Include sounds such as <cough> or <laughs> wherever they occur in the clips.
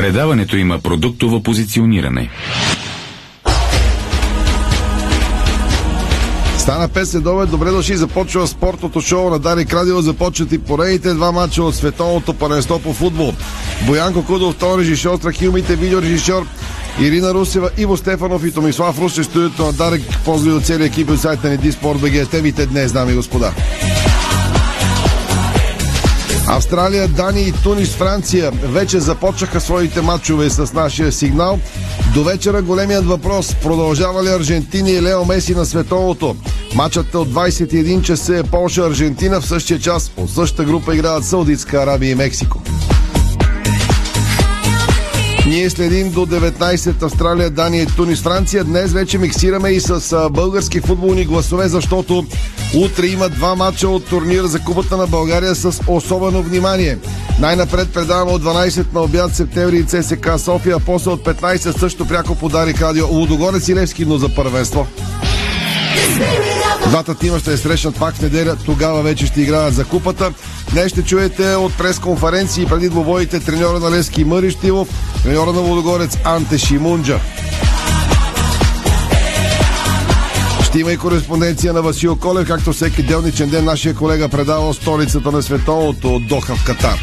Предаването има продуктово позициониране. Стана 5 следове, добре дошли, започва спортното шоу на Дарик Радио, започват и поредите два мача от световното паренство по футбол. Боянко Кудов, тон режисьор, Страхилмите, видеорежисьор, Ирина Русева, Иво Стефанов и Томислав Русе, студиото на Дарик, поздрави от целия екип от сайта ни Диспорт БГ. Темите днес, дами и господа. Австралия, Дания и Тунис, Франция вече започнаха своите матчове с нашия сигнал. До вечера големият въпрос. Продължава ли Аржентина и Лео Меси на световното? Матчът от 21 часа е Полша-Аржентина. В същия час от същата група играят Саудитска Арабия и Мексико. Ние следим до 19 Австралия, Дания, Тунис, Франция. Днес вече миксираме и с български футболни гласове, защото утре има два матча от турнира за Кубата на България с особено внимание. Най-напред предаваме от 12 на обяд септември и ЦСК София, а после от 15 също пряко подари радио Лудогорец и Левски, но за първенство. Двата тима ще срещнат пак в неделя, тогава вече ще играят за купата. Днес ще чуете от пресконференции преди двобоите треньора на Лески Мъри Штилов, треньора на Водогорец Анте Шимунджа. Ще има и кореспонденция на Васил Колев, както всеки делничен ден нашия колега предава столицата на световното от Доха в Катар.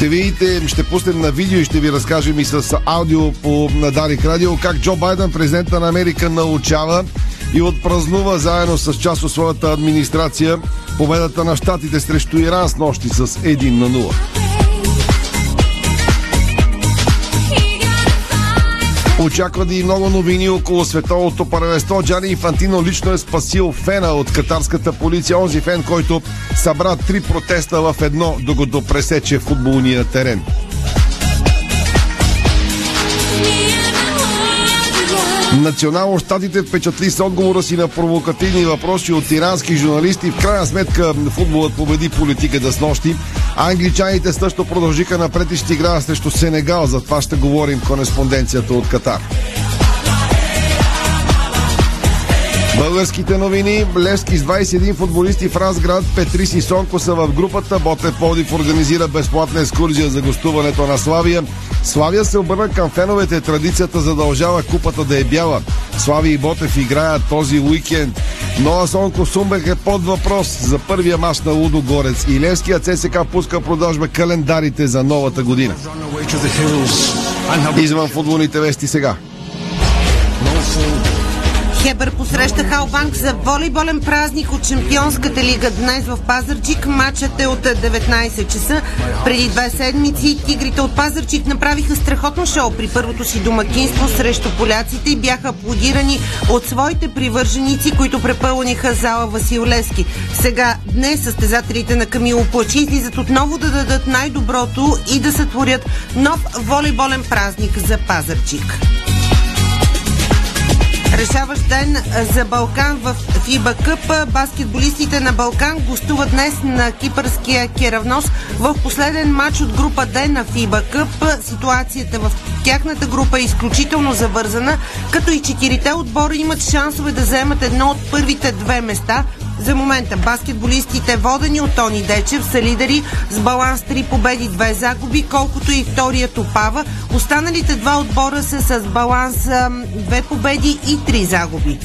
Ще видите, ще пуснем на видео и ще ви разкажем и с аудио по на Дарик Радио как Джо Байден, президента на Америка, научава и отпразнува заедно с част от своята администрация победата на щатите срещу Иран с нощи с 1 на 0. Очакват и много новини около световното първенство. Джани Инфантино лично е спасил фена от катарската полиция. Онзи фен, който събра три протеста в едно, докато пресече футболния терен. Национално щатите впечатли с отговора си на провокативни въпроси от ирански журналисти. В крайна сметка футболът победи политиката с нощи. Англичаните също продължиха напред и ще играят срещу Сенегал. За това ще говорим кореспонденцията от Катар. Българските новини. Левски с 21 футболисти в Разград. Петрис и Сонко са в групата. Ботев Полдив организира безплатна екскурзия за гостуването на Славия. Славия се обърна към феновете. Традицията задължава купата да е бяла. Слави и Ботев играят този уикенд. Но Сонко Сумбек е под въпрос за първия мач на Лудо Горец. И Левския ЦСК пуска продължба календарите за новата година. Извън футболните вести сега. Хебър посреща Халбанк за волейболен празник от Чемпионската лига днес в Пазарчик. Матчът е от 19 часа. Преди две седмици тигрите от Пазарчик направиха страхотно шоу при първото си домакинство срещу поляците и бяха аплодирани от своите привърженици, които препълниха зала Васил Лески. Сега, днес състезателите на Камило Плачи излизат отново да дадат най-доброто и да сътворят нов волейболен празник за Пазарчик. Решаващ ден за Балкан в ФИБА Къп. Баскетболистите на Балкан гостуват днес на кипърския Керавнос в последен матч от група Д на ФИБА Къп. Ситуацията в тяхната група е изключително завързана, като и четирите отбора имат шансове да вземат едно от първите две места – за момента баскетболистите, водени от Тони Дечев, са лидери с баланс 3 победи, 2 загуби, колкото и вторият опава. Останалите два отбора са с баланс 2 победи и 3 загуби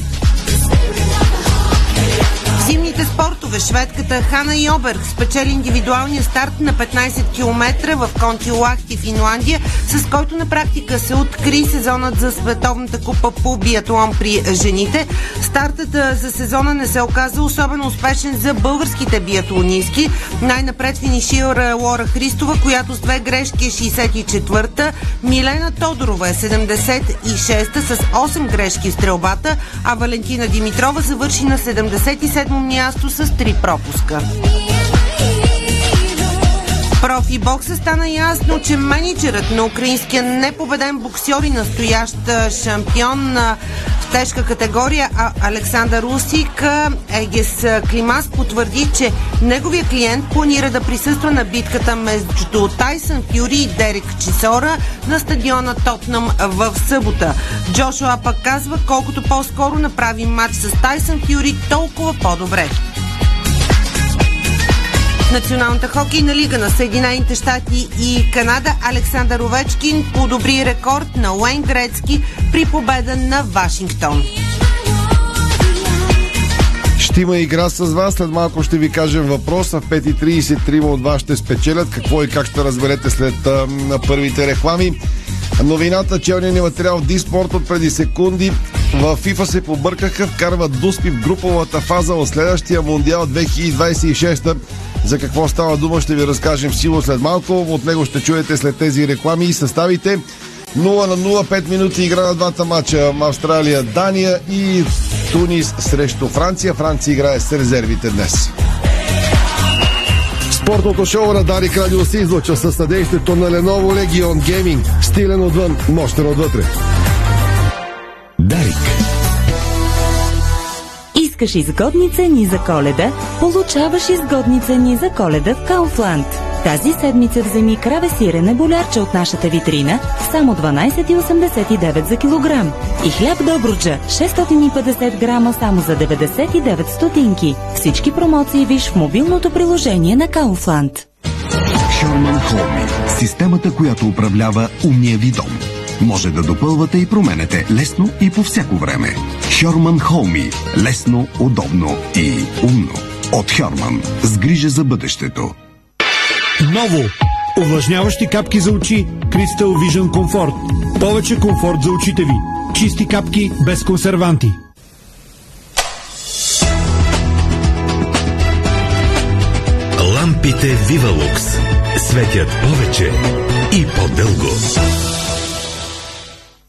зимните спортове шведката Хана Йоберг спечели индивидуалния старт на 15 км в Конти Лахти, Финландия, с който на практика се откри сезонът за Световната купа по биатлон при жените. Стартът за сезона не се оказа особено успешен за българските биатлонистки. Най-напред финишира Лора Христова, която с две грешки е 64-та. Милена Тодорова е 76-та с 8 грешки в стрелбата, а Валентина Димитрова завърши на 77 място с 3 пропуска. Профи бокса стана ясно, че менеджерът на украинския непобеден боксер и настоящ шампион в тежка категория Александър Русик Егес Климас потвърди, че неговия клиент планира да присъства на битката между Тайсън Фюри и Дерек Чисора на стадиона Тотнам в събота. Джошуа пък казва, колкото по-скоро направи матч с Тайсън Фюри, толкова по-добре. В Националната хокейна лига на Съединените щати и Канада Александър Овечкин подобри рекорд на Уейн Грецки при победа на Вашингтон. Ще има игра с вас. След малко ще ви кажем въпроса. В 5.30 трима от вас ще спечелят. Какво и как ще разберете след а, първите реклами. Новината, челния ни материал Диспорт от преди секунди. В FIFA се побъркаха, вкарват дуспи в груповата фаза от следващия Мондиал 2026. За какво става дума ще ви разкажем в сило след малко. От него ще чуете след тези реклами и съставите. 0 на 0, 5 минути игра на двата матча. Австралия, Дания и Тунис срещу Франция. Франция играе с резервите днес. Спортното шоу на Дарик Радио се излъчва със съдействието на Lenovo Legion Gaming. Стилен отвън, мощен отвътре. Дарик. Искаш изгодни цени за коледа? Получаваш изгодни цени за коледа в Кауфланд. Тази седмица вземи краве сирене болярче от нашата витрина само 12,89 за килограм. И хляб Добруджа 650 грама само за 99 стотинки. Всички промоции виж в мобилното приложение на Кауфланд. Шурман Холми. Системата, която управлява умния ви дом. Може да допълвате и променете лесно и по всяко време. Хьорман Холми. Лесно, удобно и умно. От Хьорман. С грижа за бъдещето. Ново! Увлажняващи капки за очи Crystal Vision Comfort. Повече комфорт за очите ви. Чисти капки без консерванти. Лампите Вивалукс светят повече и по-дълго.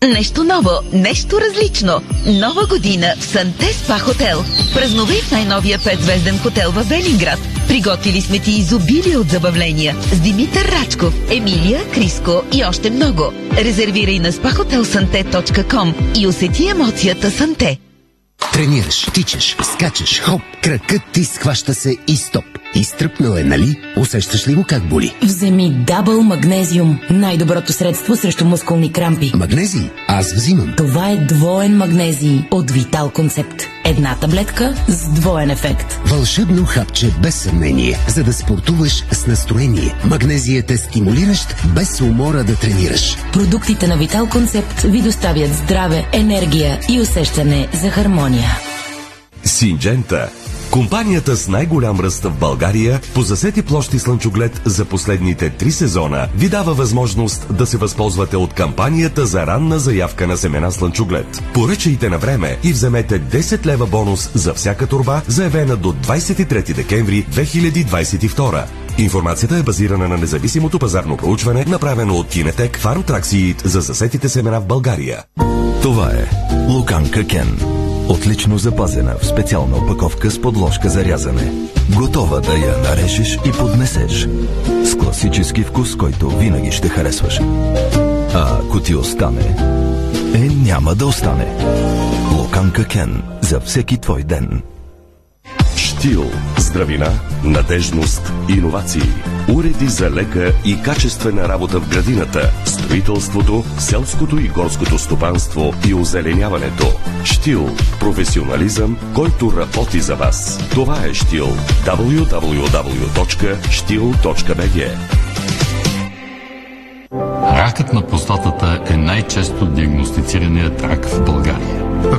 Нещо ново, нещо различно. Нова година в Санте Спа Хотел. Празнувай в най-новия петзвезден хотел в Велинград. Приготвили сме ти изобилие от забавления с Димитър Рачков, Емилия, Криско и още много. Резервирай на spahotelsante.com и усети емоцията Санте. Тренираш, тичаш, скачаш, хоп, кракът ти схваща се и стоп. Изтръпнал е, нали? Усещаш ли го как боли? Вземи Дабъл Магнезиум. Най-доброто средство срещу мускулни крампи. Магнезий? Аз взимам. Това е двоен магнезий от Витал Концепт. Една таблетка с двоен ефект. Вълшебно хапче без съмнение, за да спортуваш с настроение. Магнезият е стимулиращ, без умора да тренираш. Продуктите на Витал Концепт ви доставят здраве, енергия и усещане за хармония. Синджента. Компанията с най-голям ръст в България по засети площи слънчоглед за последните три сезона ви дава възможност да се възползвате от кампанията за ранна заявка на семена слънчоглед. Поръчайте на време и вземете 10 лева бонус за всяка турба, заявена до 23 декември 2022. Информацията е базирана на независимото пазарно проучване, направено от Кинетек Farm Track за засетите семена в България. Това е Луканка Кен. Отлично запазена в специална опаковка с подложка за рязане. Готова да я нарежеш и поднесеш. С класически вкус, който винаги ще харесваш. А ако ти остане, е няма да остане. Луканка Кен за всеки твой ден. Штил. Здравина, надежност, иновации. Уреди за лека и качествена работа в градината, строителството, селското и горското стопанство и озеленяването. Штил. Професионализъм, който работи за вас. Това е Штил. www.stil.bg Ракът на простатата е най-често диагностицираният рак в България.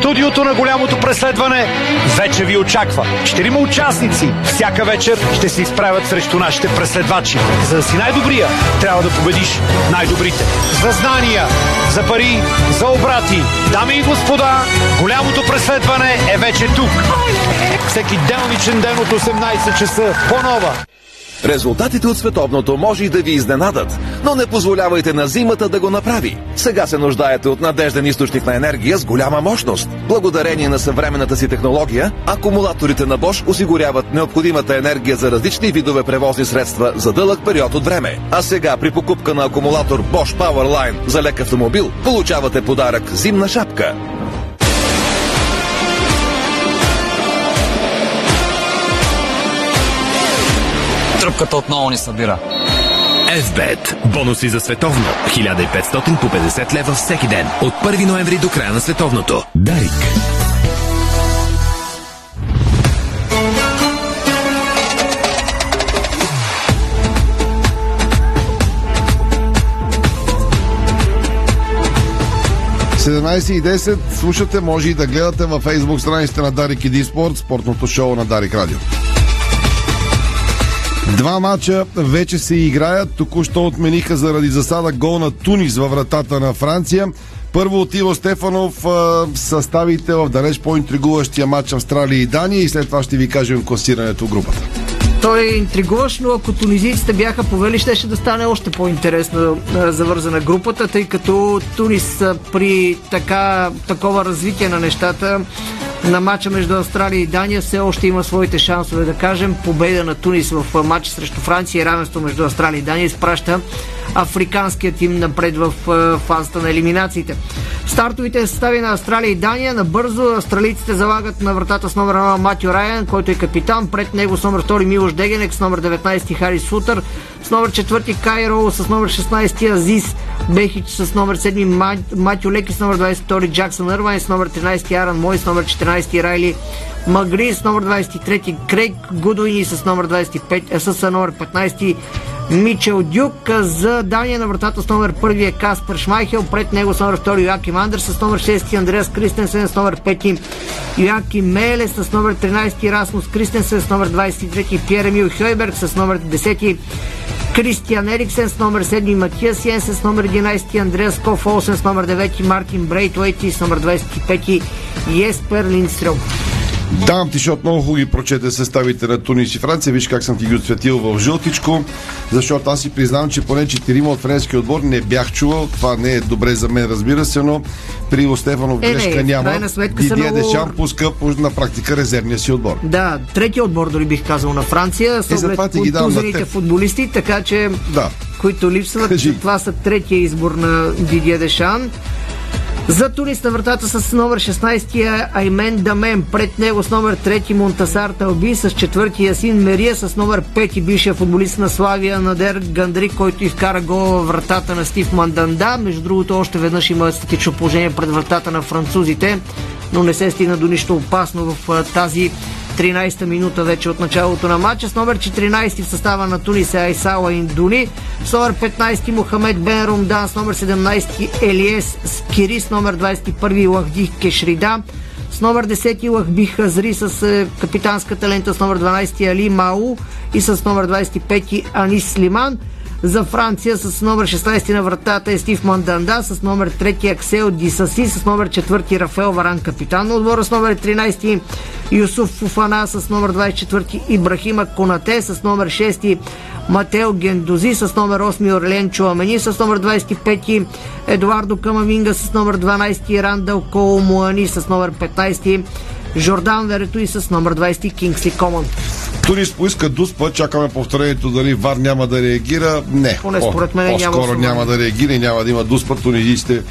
Студиото на голямото преследване вече ви очаква. Четирима участници всяка вечер ще се изправят срещу нашите преследвачи. За да си най-добрия, трябва да победиш най-добрите. За знания, за пари, за обрати. Дами и господа, голямото преследване е вече тук. Всеки делничен ден от 18 часа по-нова. Резултатите от световното може и да ви изненадат, но не позволявайте на зимата да го направи. Сега се нуждаете от надежден източник на енергия с голяма мощност. Благодарение на съвременната си технология, акумулаторите на Bosch осигуряват необходимата енергия за различни видове превозни средства за дълъг период от време. А сега при покупка на акумулатор Bosch Powerline за лек автомобил получавате подарък зимна шапка. Тръпката отново ни събира. FBET. Бонуси за световно. 1500 по 50 лева всеки ден. От 1 ноември до края на световното. Дарик. и 10 слушате, може и да гледате във фейсбук страниците на Дарик и Диспорт, спортното шоу на Дарик Радио. Два мача вече се играят. Току-що отмениха заради засада гол на Тунис във вратата на Франция. Първо от Иво Стефанов съставите в далеч по-интригуващия матч Австралия и Дания и след това ще ви кажем класирането в групата. Той е интригуващ, но ако тунизийците бяха повели, ще, ще да стане още по-интересна завързана групата, тъй като Тунис при така, такова развитие на нещата на матча между Австралия и Дания все още има своите шансове да кажем. Победа на Тунис в матча срещу Франция и равенство между Австралия и Дания изпраща африканският тим напред в фазата на елиминациите. Стартовите състави на Австралия и Дания набързо австралийците залагат на вратата с номер 1 Матио Райан, който е капитан, пред него с номер 2 Милош Дегенек, с номер 19 Харис Сутър, с номер 4 Кайро, с номер 16 Азис Бехич, с номер 7 Матио Леки, с номер 22 ДжаксънЪрвайн, с номер 13 Аран Мой, с номер 14 Райли Магри, с номер 23 Крейг Гудуини, с номер 25, с номер 15 Мичел Дюк. За Дания на вратата с номер 1 е Каспер Шмайхел. Пред него с номер 2 Йоаким Андерс. С номер 6 Андреас Кристенсен. С номер 5 Йоаким Меле. С номер 13 Расмус Кристенсен. С номер 23 Пьер Емил Хойберг. С номер 10 Кристиан Ериксен с номер 7 Матиас Йенсен с номер 11 Андреас Коф Олсен с номер 9 Мартин Брейтуейти с номер 25 Еспер Линдстрел. Давам ти, защото много хубаво ги прочете съставите на Тунис и Франция. Виж как съм ти ги отсветил в жълтичко, защото аз си признавам, че поне четирима от френския отбор не бях чувал. Това не е добре за мен, разбира се, но при Остефанов е, грешка не, няма. Дидия много... Дешан пуска на практика резервния си отбор. Да, третия отбор дори бих казал на Франция, с оглед футболисти, така че да. които липсват. Кажи. Това са третия избор на Дидия Дешан. За Тунис на вратата с номер 16 Аймен Дамен. Пред него с номер 3 Монтасар Талби, с четвърти Ясин Мерия, с номер 5 бившия футболист на Славия Надер Гандри, който изкара гол във вратата на Стив Манданда. Между другото, още веднъж има статично положение пред вратата на французите, но не се стигна до нищо опасно в тази 13-та минута вече от началото на матча. С номер 14 в състава на Тунис е Айсала Индуни. С номер 15 Мохамед Бен Румдан. С номер 17 Елиес Скири. С номер 21 Лахди Кешрида. С номер 10 Лахби Хазри с е, капитанската лента с номер 12 Али Мау и с номер 25 Анис Слиман. За Франция с номер 16 на вратата е Стив Манданда, с номер 3 Аксел Дисаси, с номер 4 Рафаел Варан, капитан на отбора, с номер 13 Юсуф Фуфана, с номер 24 Ибрахима Конате, с номер 6 Матео Гендози, с номер 8 Орлен Чуамени, с номер 25 Едуардо Камаминга, с номер 12 Рандал Коломуани, с номер 15 Жордан Верето и с номер 20 Кингсли Коман. Турис поиска Дуспа, чакаме повторението дали Вар няма да реагира. Не. Поне според мен няма. По-скоро няма да реагира и няма да има Дуспа. Тунизийците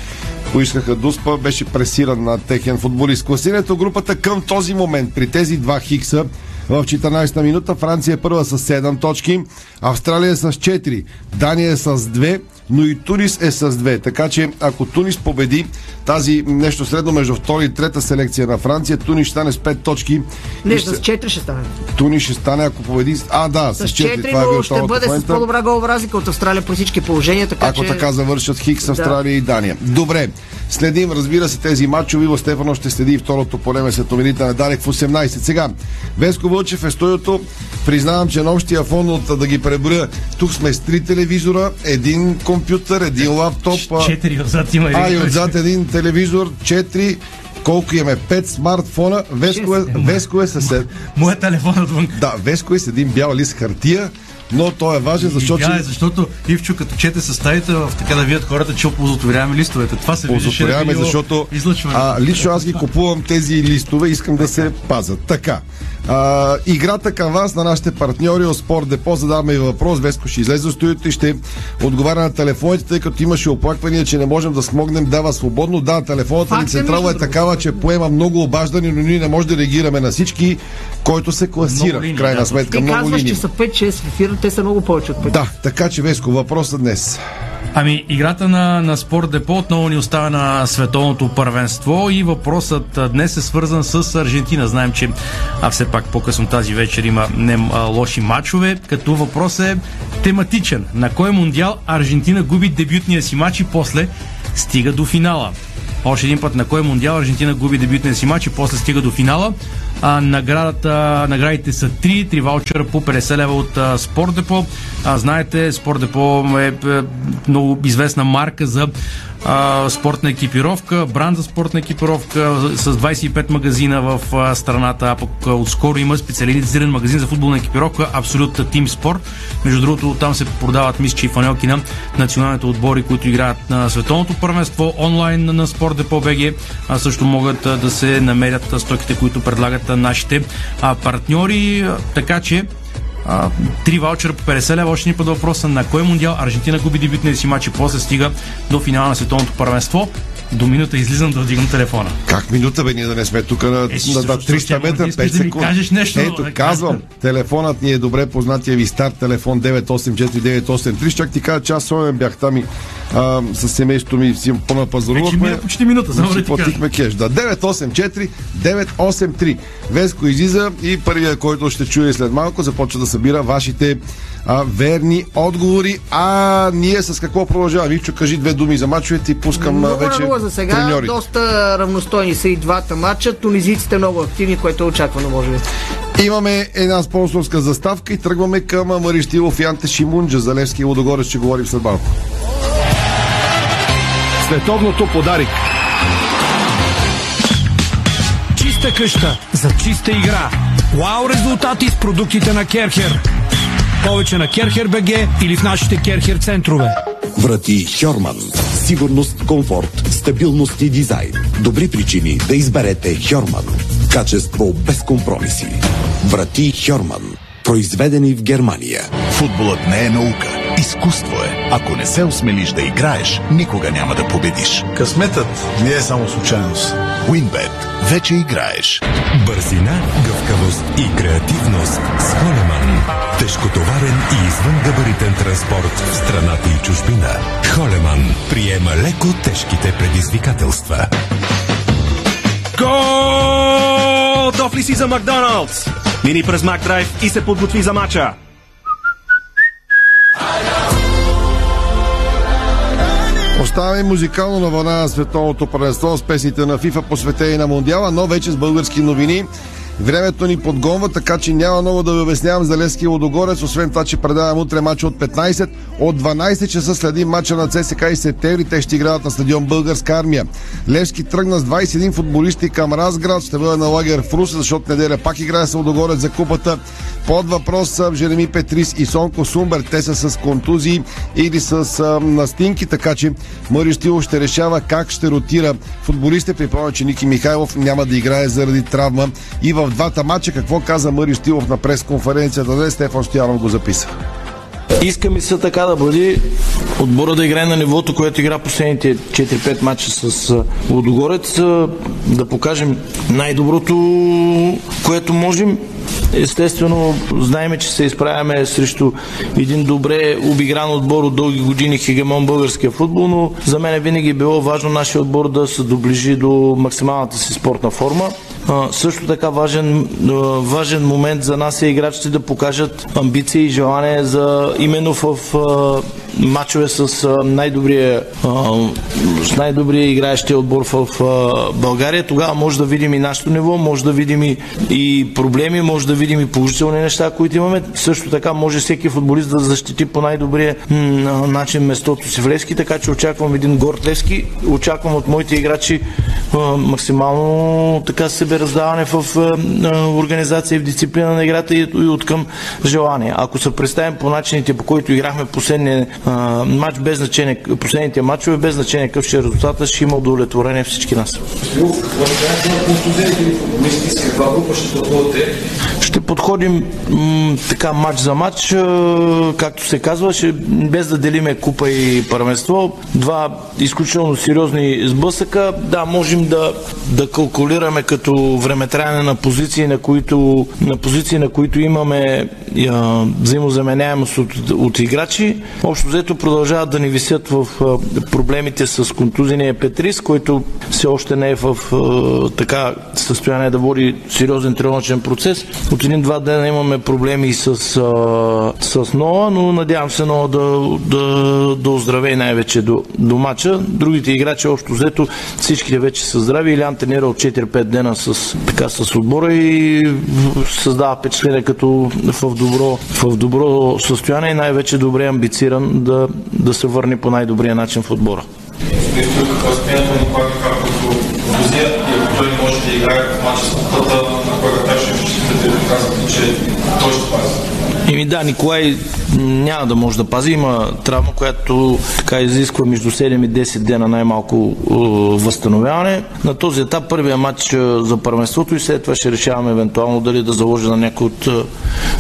поискаха Дуспа, беше пресиран на техен футболист. Класирането групата към този момент при тези два хикса в 14-та минута Франция е първа с 7 точки, Австралия е с 4, Дания е с 2, но и Тунис е с 2. Така че ако Тунис победи тази нещо средно между втора и трета селекция на Франция, Тунис ще стане с 5 точки. Не, с 4 ще стане. Тунис ще стане, ако победи. А, да, с 4. С 4 това е ще бъде с по-добра голова разлика от Австралия по всички положения. Така, ако че... така завършат Хикс, Австралия да. и Дания. Добре. Следим, разбира се, тези матчове. Иво Стефано ще следи и второто полеме след новините на Дарек в 18. Сега, Веско Вълчев е студиото. Признавам, че на общия фон от да ги преброя. Тук сме с три телевизора, един компютър, един лаптоп. Четири отзад има. А, и отзад един телевизор, четири колко имаме? Пет смартфона. Веско е, Веско е съсед. Моят телефон отвън. Да, Веско е с един бял лист хартия но той е важен, защото... Тя е, защото Ивчо като чете съставите в така да видят хората, че оползотворяваме листовете. Това се Оползотворяваме, защото излъчване. а, лично аз ги купувам тези листове, искам да се пазят. Така. А, играта към вас на нашите партньори от Спорт Депо задаваме и въпрос. Веско ще излезе от студиото и ще отговаря на телефоните, тъй като имаше оплаквания, че не можем да смогнем дава свободно. Да, телефоната ни е, централа е такава, че поема много обаждани, но ние не можем да реагираме на всички, който се класира. Линии, в крайна да. сметка, Ти много казваш, линии. че са 5-6 в ефира, те са много повече от 5. Да, така че Веско, въпросът днес. Ами, играта на, на Спорт Депо отново ни остава на световното първенство и въпросът днес е свързан с Аржентина. Знаем, че а все пак по-късно тази вечер има не а, лоши матчове, като въпрос е тематичен. На кой мундиал Аржентина губи дебютния си матч и после стига до финала? Още един път на кой мундиал Аржентина губи дебютния си матч и после стига до финала. А, наградата, наградите са три, три ваучера по 50 лева от а, Спорт Депо. А, знаете, Спорт Депо е, е много известна марка за а, спортна екипировка, бранд за спортна екипировка с 25 магазина в а, страната, а пък а, отскоро има специализиран магазин за футболна екипировка Абсолют Тим Спорт. Между другото, там се продават мисчи и фанелки на националните отбори, които играят на световното първенство онлайн на Спорт Депо БГ. А също могат а, да се намерят стоките, които предлагат нашите а, партньори. Така че три ваучера по 50 лева. Още ни път въпроса на кой мундиал Аржентина губи дебютния си матч и после стига до финала на световното първенство. До минута излизам да вдигам телефона. Как минута бе, ние да не сме тук на, Е, на, на защото 300 ще- метра, ти искаш 5 да ми секунди. кажеш нещо, Ето, да казвам, телефонът ни е добре познатия ви стар телефон 984-983. Чак ти кажа, че аз бях там и а, с семейството ми си понапазарувахме. Вече мина почти минута, само да ти кажа. платихме кеш. Да, 984-983. Веско излиза и първия, който ще чуе след малко, започва да събира вашите а, верни отговори. А ние с какво продължаваме? Вивчо, кажи две думи за мачовете и пускам Много вече нула за сега. треньорите. Доста равностойни са и двата матча. Тунизиците много активни, което е очаквано, може би. Имаме една спонсорска заставка и тръгваме към Мари Штилов и Анте Шимунджа за Левски и Лудогорец. Ще говорим след малко. Световното подарик. Чиста къща за чиста игра. Вау резултати с продуктите на Керхер. Повече на Керхер БГ или в нашите Керхер центрове. Врати Хьорман. Сигурност, комфорт, стабилност и дизайн. Добри причини да изберете Хьорман. Качество без компромиси. Врати Хьорман. Произведени в Германия. Футболът не е наука. Изкуство е. Ако не се осмелиш да играеш, никога няма да победиш. Късметът не е само случайност. Уинбет. Вече играеш. Бързина, гъвкавост и креативност с Холеман. Тежкотоварен и извънгабаритен транспорт в страната и чужбина. Холеман приема леко тежките предизвикателства. Готов ли си за Макдоналдс? Мини през Макдрайв и се подготви за мача. Оставаме музикално на вълна на световното първенство с песните на FIFA посветени на Мондиала, но вече с български новини. Времето ни подгонва, така че няма много да ви обяснявам за Лески и Лодогорец, освен това, че предавам утре матч от 15. От 12 часа следим матча на ЦСКА и септември. Те ще играят на стадион Българска армия. Левски тръгна с 21 футболисти към Разград. Ще бъде на лагер в Русе, защото неделя пак играе с Лодогорец за купата. Под въпрос са Жереми Петрис и Сонко Сумбер. Те са с контузии или с настинки, така че Мари Штилов ще решава как ще ротира футболистите. Припомня, че Ники Михайлов няма да играе заради травма. И в двата матча какво каза Мари Штилов на пресконференцията днес, Стефан Стоянов го записа. Иска ми се така да бъде отбора да играе на нивото, което игра последните 4-5 матча с а, да покажем най-доброто, което можем. Естествено, знаеме, че се изправяме срещу един добре обигран отбор от дълги години хегемон българския футбол, но за мен винаги е било важно нашия отбор да се доближи до максималната си спортна форма. Също така важен, важен момент за нас е играчите да покажат амбиции и желание за именно в а, матчове с най-добрия, с най-добрия играещия отбор в България. Тогава може да видим и нашето ниво, може да видим и, и проблеми, може да видим и положителни неща, които имаме. Също така може всеки футболист да защити по най-добрия начин местото си в Левски, така че очаквам един горд Левски. Очаквам от моите играчи максимално така себе се раздаване в организация и в дисциплина на играта и, от към желание. Ако се представим по начините, по които играхме последния матч без значение, последните матчове без значение какъв ще е резултата, ще има удовлетворение всички нас. Подходим м, така матч за матч, както се казва, ще, без да делиме купа и първенство. Два изключително сериозни сблъсъка. Да, можем да, да калкулираме като времетраене на позиции, на които, на позиции, на които имаме а, взаимозаменяемост от, от играчи. Общо взето продължават да ни висят в а, проблемите с контузения Петрис, който все още не е в а, така състояние да води сериозен тренировъчен процес. От един-два дена имаме проблеми с, а, с Ноа, но надявам се Ноа да, да, да оздравее най-вече до, до мача. Другите играчи общо взето всичките вече са здрави. Илян тренира от 4-5 дена с, така, с отбора и създава впечатление като в добро, в добро състояние и най-вече добре амбициран да, да се върне по най-добрия начин в отбора. Какво е състоянието на Пака като Грузия и ако той може да играе в матча с на кой как ще считате да казвате, че той ще пази? Еми да, Николай няма да може да пази. Има травма, която така изисква между 7 и 10 дена най-малко е, възстановяване. На този етап първия матч е, за първенството и след това ще решаваме евентуално дали да заложи на някой от е,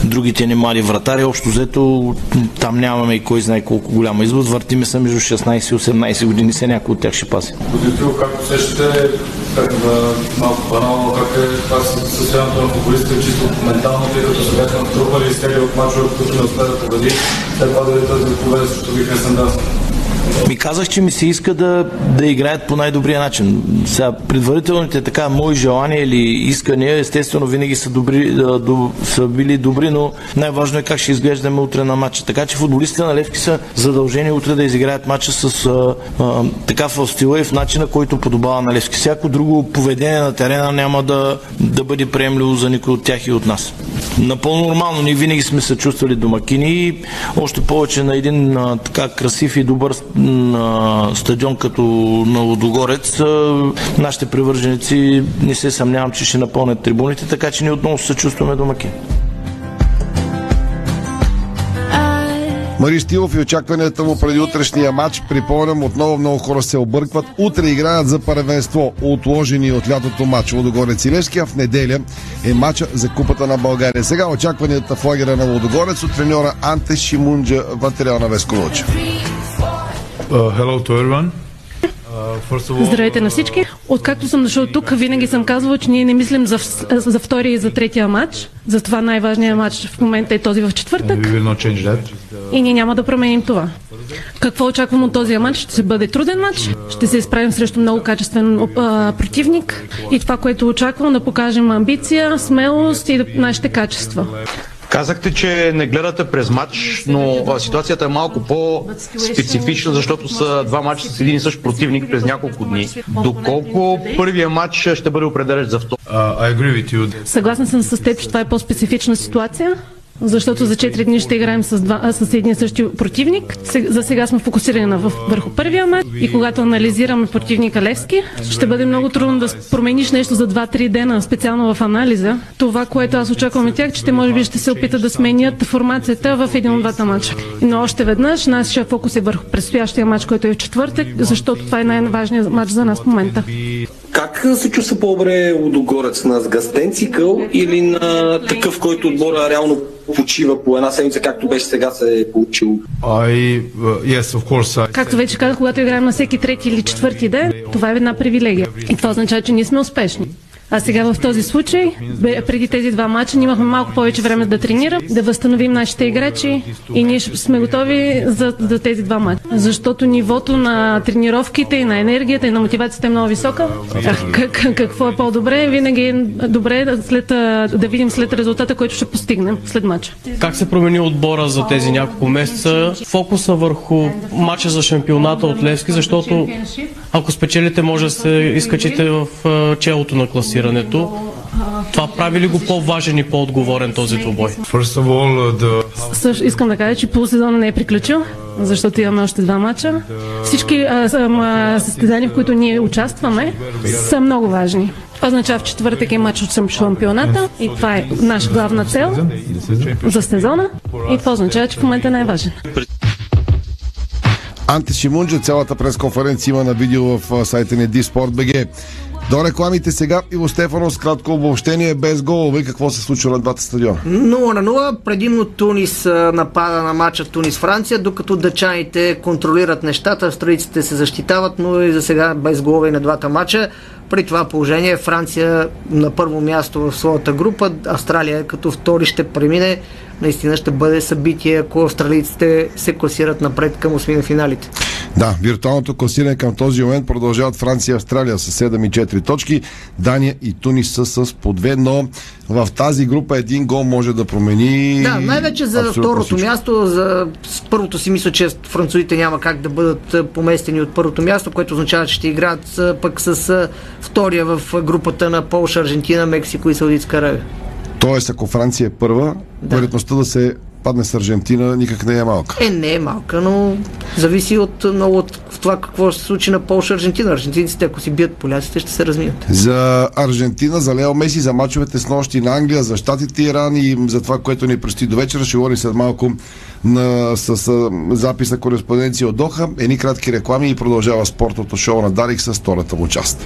другите ни млади вратари. Общо взето там нямаме и кой знае колко голяма избор. Въртиме се между 16 и 18 години, се някой от тях ще пази. Годител, как усещате, да малко банално, как е това състоянието на футболистите, чисто ментално, тъй като се бяха натрупали серия от мачове, които не успеят да победи, след това ви тази победа срещу Вихрен Данс. Ми казах, че ми се иска да, да играят по най-добрия начин. Сега, предварителните така мои желания или искания, естествено, винаги са, добри, до, са били добри, но най-важно е как ще изглеждаме утре на матча. Така че футболистите на Левски са задължени утре да изиграят матча с а, а, така в стила и в начина, който подобава на Левски. Всяко друго поведение на терена няма да, да бъде приемливо за никой от тях и от нас. Напълно нормално, ние винаги сме се чувствали домакини и още повече на един а, така красив и добър на стадион като на Лодогорец, нашите привърженици не се съмнявам, че ще напълнят трибуните, така че ние отново се чувстваме домакин. Мари Стилов и очакванията му преди утрешния матч. Припомням, отново много хора се объркват. Утре играят за първенство, отложени от лятото матч Лодогорец и Левски, а в неделя е матча за Купата на България. Сега очакванията в лагера на Лодогорец от треньора Анте Шимунджа, материал на Веско Лучев. Uh, Здравейте на всички. Откакто съм дошъл тук, винаги съм казвала, че ние не мислим за, за втория и за третия матч. Затова най-важният матч в момента е този в четвъртък. И ние няма да променим това. Какво очаквам от този матч? Ще бъде труден матч. Ще се изправим срещу много качествен а, противник. И това, което очаквам, да покажем амбиция, смелост и нашите качества. Казахте, че не гледате през матч, но ситуацията е малко по-специфична, защото са два матча с един и същ противник през няколко дни. Доколко първия матч ще бъде определящ за втори? Uh, Съгласна съм с теб, че това е по-специфична ситуация. Защото за 4 дни ще играем с, два, с един същи противник. За сега сме фокусирани на, върху първия матч и когато анализираме противника Левски, ще бъде много трудно да промениш нещо за 2-3 дена, специално в анализа. Това, което аз очаквам от тях, че те може би ще се опитат да сменят формацията в един от двата матча. Но още веднъж нашия фокус е върху предстоящия матч, който е в четвъртък, защото това е най-важният матч за нас в момента. Как се чувства по-добре Лудогорец? На сгъстен цикъл или на такъв, който отбора реално почива по една седмица, както беше сега се е получил? I, uh, yes, of course, I... Както вече казах, когато играем на всеки трети или четвърти ден, това е една привилегия. И това означава, че ние сме успешни. А сега в този случай, преди тези два мача, имахме малко повече време да тренирам, да възстановим нашите играчи и ние сме готови за, за тези два мача. Защото нивото на тренировките и на енергията и на мотивацията е много висока. Как, какво е по-добре? Винаги е добре след, да видим след резултата, който ще постигнем след мача. Как се промени отбора за тези няколко месеца? Фокуса върху мача за шампионата от Левски, защото ако спечелите, може да се изкачите в челото на класирането. Това направи ли го по-важен и по-отговорен този двубой? The Също искам да кажа, че полусезона не е приключил, защото имаме още два мача. Всички състезания, в които ние участваме, са много важни. Това означава в четвъртък е матч от шампионата и това е наша главна цел за сезона и това означава, че в момента е най-важен. Анте Шимунджа, цялата пресконференция има на видео в сайта ни dsport.bg. До рекламите сега Иво Стефанов с кратко обобщение без голове. Какво се случва на двата стадиона? 0 на 0. Предимно Тунис напада на матча Тунис-Франция, докато дъчаните контролират нещата, австралийците се защитават, но и за сега без голове на двата матча. При това положение Франция на първо място в своята група, Австралия като втори ще премине. Наистина ще бъде събитие, ако австралийците се класират напред към осми финалите. Да, виртуалното класиране към този момент продължават Франция и Австралия с 7 и 4 точки. Дания и Тунис са с по 2, но в тази група един гол може да промени. Да, най-вече за второто всичко. място. За първото си мисля, че французите няма как да бъдат поместени от първото място, което означава, че ще играят пък с втория в групата на Полша, Аржентина, Мексико и Саудитска Аравия. Тоест, ако Франция е първа, да. вероятността да се падне с Аржентина никак не е малка. Е, не е малка, но зависи от много от това какво ще се случи на Полша, Аржентина. Аржентинците, ако си бият поляците, ще се разминат. За Аржентина, за Лео Меси, за мачовете с нощи на Англия, за щатите Иран и за това, което ни предстои до вечера. Ще говорим след малко на, с, с запис на кореспонденция от Доха. Едни кратки реклами и продължава спортното шоу на Дарик с втората му част.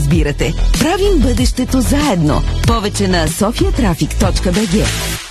избирате. Правим бъдещето заедно. Повече на sofiatraffic.bg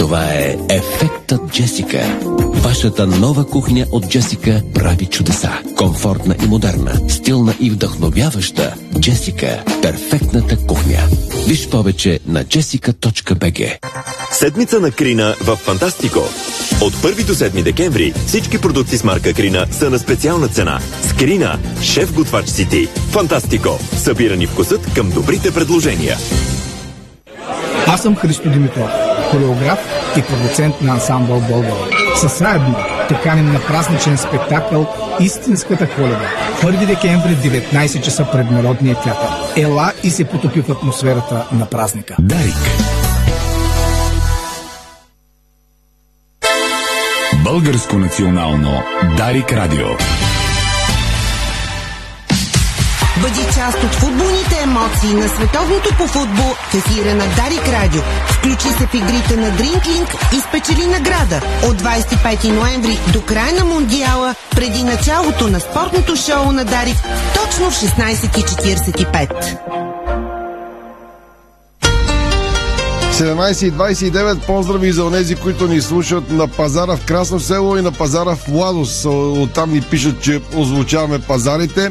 Това е Ефектът Джесика. Вашата нова кухня от Джесика прави чудеса. Комфортна и модерна, стилна и вдъхновяваща. Джесика. Перфектната кухня. Виж повече на jessica.bg Седмица на Крина в Фантастико. От 1 до 7 декември всички продукти с марка Крина са на специална цена. С Крина, шеф готвач си ти. Фантастико. Събирани вкусът към добрите предложения. Аз съм Христо Димитров, хореограф и продуцент на ансамбъл Българ. Със заедно те каним на празничен спектакъл Истинската коледа. 1 декември 19 часа пред Народния театър. Ела и се потопи в атмосферата на празника. Дарик. Българско национално Дарик Радио. Бъди част от футболните емоции на световното по футбол в ефира на Дарик Радио. Включи се в игрите на Дринклинг и спечели награда от 25 ноември до края на Мондиала, преди началото на спортното шоу на Дарик, точно в 16.45. 17.29 поздрави за онези, които ни слушат на пазара в Красно село и на пазара в Младост. Оттам ни пишат, че озвучаваме пазарите.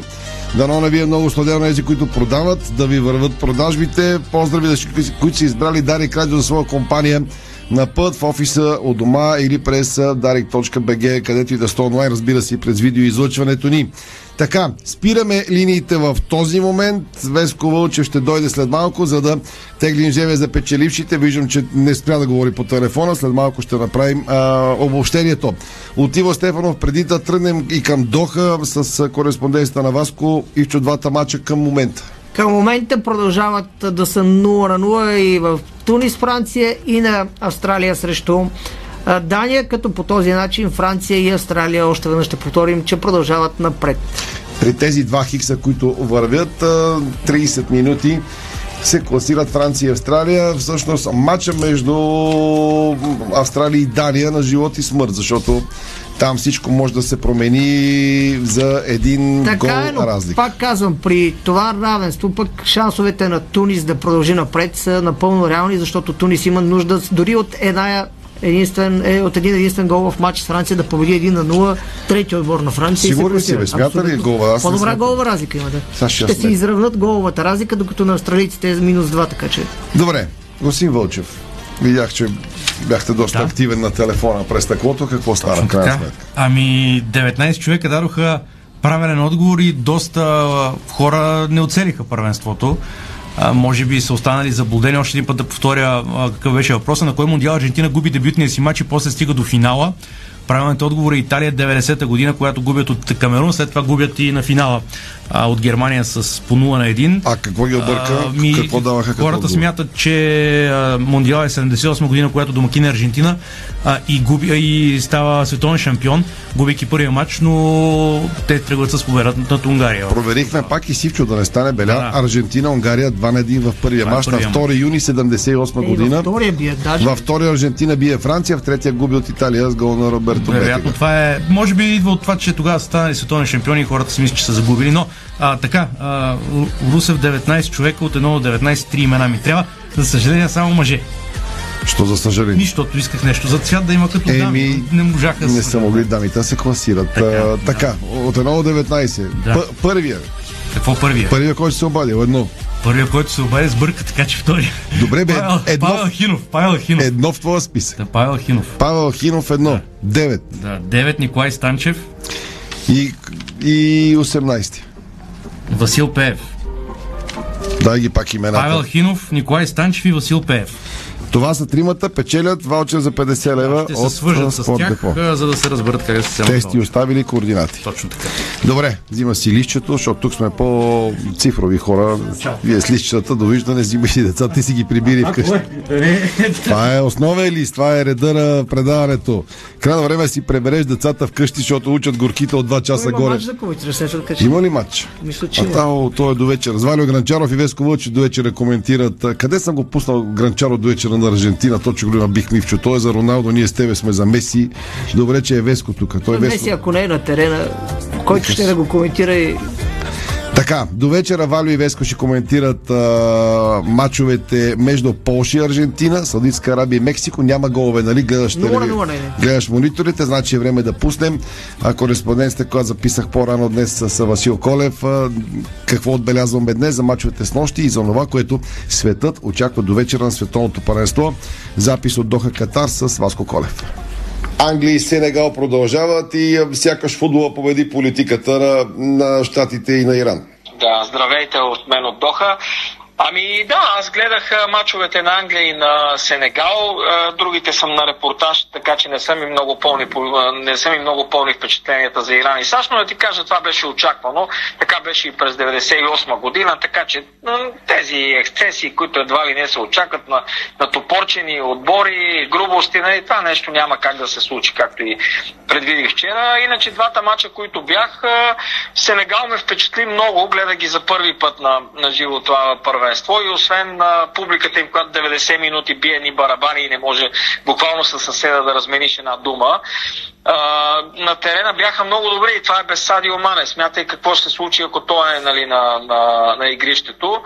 Дано не ви е много студено тези, които продават, да ви върват продажбите. Поздрави за които са избрали Дарик Радио за своя компания на път в офиса от дома или през darik.bg, където и да сте онлайн, разбира се, през видеоизлъчването ни. Така, спираме линиите в този момент. Веско Вълчев ще дойде след малко, за да теглим жеве за печелившите. Виждам, че не спря да говори по телефона. След малко ще направим а, обобщението. От Иво Стефанов, преди да тръгнем и към Доха с кореспонденцията на Васко и в двата мача към момента. Към момента продължават да са 0 на 0 и в Тунис, Франция и на Австралия срещу Дания, като по този начин Франция и Австралия, още веднъж ще повторим, че продължават напред. При тези два хикса, които вървят а, 30 минути, се класират Франция и Австралия. Всъщност матча между Австралия и Дания на живот и смърт, защото там всичко може да се промени за един Така гол е, но разлика. пак казвам, при това равенство пък шансовете на Тунис да продължи напред са напълно реални, защото Тунис има нужда дори от една единствен, е, от един единствен гол в матч с Франция да победи 1 на 0, трети отбор на Франция. Сигурен си, бе? Смята ли голова? Аз По-добра голова разлика има, да. Сега ще си изравнат головата разлика, докато на австралийците е минус 2, така че. Добре, господин Вълчев, видях, че бяхте доста да. активен на телефона през стъклото. Какво стана? в крайна Така. сметка? Ами, 19 човека дадоха правилен отговор и доста хора не оцелиха първенството. А, може би са останали заблудени. Още един път да повторя а, какъв беше въпроса. На кой мундиал Аржентина губи дебютния си матч и после стига до финала. Правилният отговор е Италия 90-та година, която губят от Камерун, след това губят и на финала а, от Германия с по 0 на 1. А какво ги обърка? Какво даваха като Хората отговор? смятат, че а, Мондиал е 78 година, която домакин е Аржентина а, и, губи, а, и става световен шампион, губейки първия матч, но те тръгват с победата над Унгария. Проверихме пак и Сивчо да не стане беля. Да, да. Аржентина, Унгария 2 на 1 в първия е матч на първия 2 юни 78 Е, година. във втория бие даже. Във втория Аржентина бие Франция, в третия губи от Италия с гол на Роберто Вероятно това е, може би идва от това, че тогава са станали световни шампиони и хората си мислят, че са загубили, но а, така, а, Ру- Русев 19 човека от 1 до 19, три имена ми трябва, за съжаление само мъже. Що за съжаление? Нищото исках нещо за цвят да има като дами, не можаха Не са могли дамите да се класират. Така, така от 1 до 19. Да. П- първия. Какво първия? Първия, който се обадил. Едно. Първия, който се обади, сбърка, така че втори. Добре, бе. Павел, едно, Павел Хинов. Павел Хинов. едно в твоя списък. Да, Павел Хинов. Павел Хинов едно. 9. Да, 9 Николай Станчев. И, и 18. Васил Пеев. Дай ги пак имената. Павел Хинов, Николай Станчев и Васил Пеев. Това са тримата, печелят ваучер за 50 лева Ще се от свържат с тях, Депо. за да се разберат къде се. Те сте оставили координати. Точно така. Добре, взима си лището, защото тук сме по-цифрови хора. Вие с лищата, довиждане, взимай си децата, ти си ги прибири вкъщи. Това е основен лист, това е реда на предаването. Крайно време е да си пребереш децата вкъщи, защото учат горките от 2 часа Има горе. мач за. Има ли матч? Мисля, че А има. там, то е до вечера. Звалио Гранчаров и Веско Вълчи до вечера коментират. Къде съм го пуснал Гранчаров до вечера на Аржентина? Точно го има Бих Мивчо. Той е за Роналдо, ние с тебе сме за Меси. Добре, че е Веско тук. Той е Веско. Меси, ако не е на терена, който ще да го коментира и Така, до вечера Валю и Веско ще коментират а, мачовете между Полша и Аржентина, Саудитска Арабия и Мексико. Няма голове, нали? Гледаш, Нула на телеви- не, не. гледаш мониторите, значи е време да пуснем. А, кореспонденцията, която записах по-рано днес с Васил Колев, а, какво отбелязваме днес за мачовете с нощи и за това, което светът очаква до вечера на световното паренство. Запис от Доха Катар с Васко Колев. Англия и Сенегал продължават и сякаш футбола победи политиката на, на Штатите и на Иран. Да, здравейте от мен от Доха. Ами да, аз гледах мачовете на Англия и на Сенегал. Другите съм на репортаж, така че не са ми много пълни, не са ми много пълни впечатленията за Иран и САЩ, но да ти кажа, това беше очаквано. Така беше и през 98 година, така че тези ексцесии, които едва ли не се очакват на, на топорчени отбори, грубости, нали, това нещо няма как да се случи, както и предвидих вчера. Иначе двата мача, които бях, Сенегал ме впечатли много, гледах ги за първи път на, на живо това първенство и освен а, публиката им, която 90 минути бие ни барабани и не може буквално със съседа да размениш една дума, а, на терена бяха много добри и това е без Садио Мане. Смятай какво ще се случи, ако той е нали, на, на, на игрището.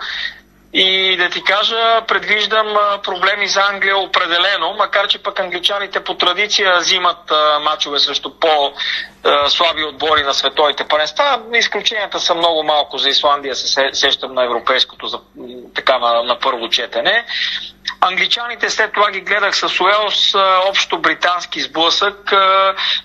И да ти кажа, предвиждам проблеми за Англия определено, макар че пък англичаните по традиция взимат мачове срещу по-слаби отбори на световите паренства. Изключенията са много малко за Исландия, се се- сещам на европейското така на, на първо четене. Англичаните след това ги гледах с Уелс, общо британски сблъсък,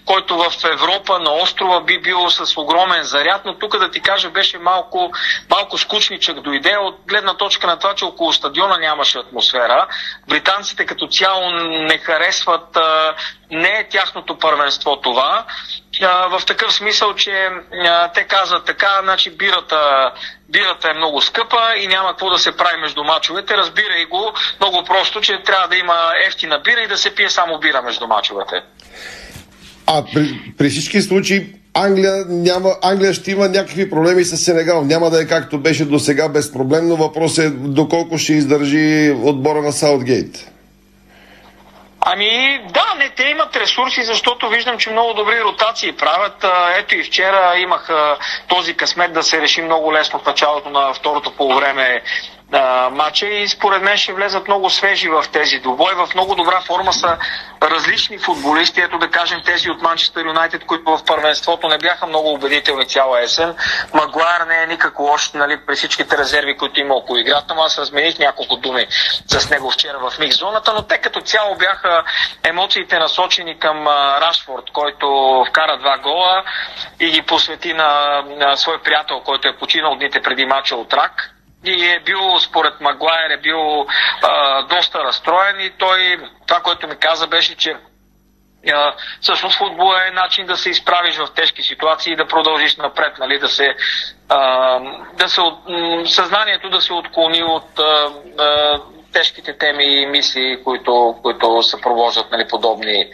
който в Европа на острова би бил с огромен заряд, но тук да ти кажа беше малко, малко скучничък дойде от гледна точка на това, че около стадиона нямаше атмосфера. Британците като цяло не харесват, не е тяхното първенство това. А, в такъв смисъл, че а, те казват така, значи бирата, бирата е много скъпа и няма какво да се прави между мачовете. Разбирай го много просто, че трябва да има ефтина бира и да се пие само бира между мачовете. А при, при всички случаи Англия, няма, Англия ще има някакви проблеми с Сенегал. Няма да е както беше до сега безпроблемно. Въпрос е доколко ще издържи отбора на Саутгейт. Ами да, не, те имат ресурси, защото виждам, че много добри ротации правят. Ето и вчера имах този късмет да се реши много лесно в началото на второто полувреме а, матча и според мен ще влезат много свежи в тези двубой. В много добра форма са различни футболисти. Ето да кажем тези от Манчестър Юнайтед, които в първенството не бяха много убедителни цяла есен. Магуайр не е никак лош нали, при всичките резерви, които има около играта, но аз размених няколко думи с него вчера в микс зоната, но те като цяло бяха емоциите насочени към Рашфорд, който вкара два гола и ги посвети на, на свой приятел, който е починал дните преди мача от рак и е бил, според Магуайер, е бил а, доста разстроен и той, това, което ми каза, беше, че а, всъщност футбол е начин да се изправиш в тежки ситуации и да продължиш напред, нали, да се, а, да се от, съзнанието да се отклони от а, а, тежките теми и мисли, които, които съпровождат нали, подобни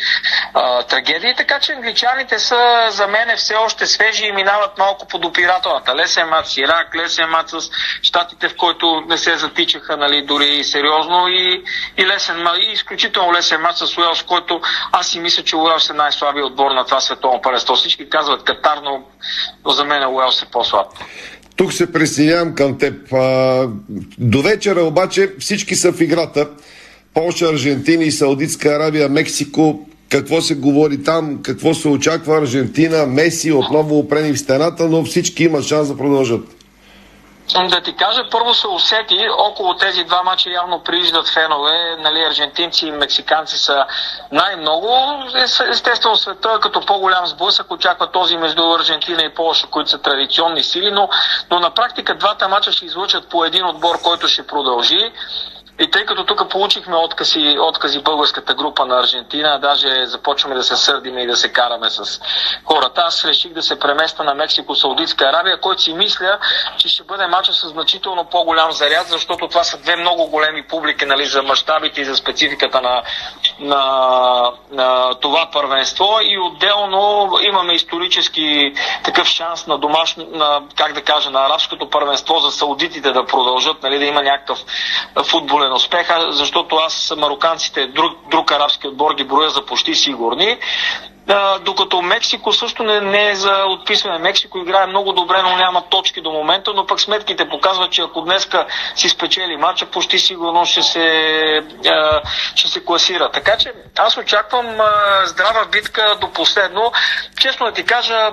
а, трагедии. Така че англичаните са за мен все още свежи и минават малко под опирателната. Лесен мат с Ирак, лесен мат с щатите, в който не се затичаха нали, дори сериозно и, и, лесен, и изключително лесен мат с Уелс, който аз си мисля, че Уелс е най-слабият отбор на това световно първенство. Всички казват Катар, но, но за мен Уелс е по-слаб. Тук се присъединявам към теб. А, до вечера обаче всички са в играта. Полша, Аржентина и Саудитска Арабия, Мексико. Какво се говори там, какво се очаква Аржентина, Меси отново опрени в стената, но всички имат шанс да продължат. Да ти кажа, първо се усети, около тези два мача явно прииждат фенове, нали, аржентинци и мексиканци са най-много. Естествено света е като по-голям сблъсък очаква този между Аржентина и Полша, които са традиционни сили, но, но на практика двата мача ще излучат по един отбор, който ще продължи. И тъй като тук получихме откази, откази българската група на Аржентина, даже започваме да се сърдиме и да се караме с хората, аз реших да се преместа на Мексико-Саудитска Арабия, който си мисля, че ще бъде мача с значително по-голям заряд, защото това са две много големи публики нали, за мащабите и за спецификата на, на, на това първенство. И отделно имаме исторически такъв шанс на домашно, на, как да кажа, на арабското първенство за саудитите да продължат, нали, да има някакъв футболен успех, защото аз мароканците, друг, друг арабски отбор ги броя за почти сигурни. Докато Мексико също не, не е за отписване. Мексико играе много добре, но няма точки до момента, но пък сметките показват, че ако днеска си спечели матча, почти сигурно ще се, а, ще се класира. Така че аз очаквам а, здрава битка до последно. Честно да ти кажа,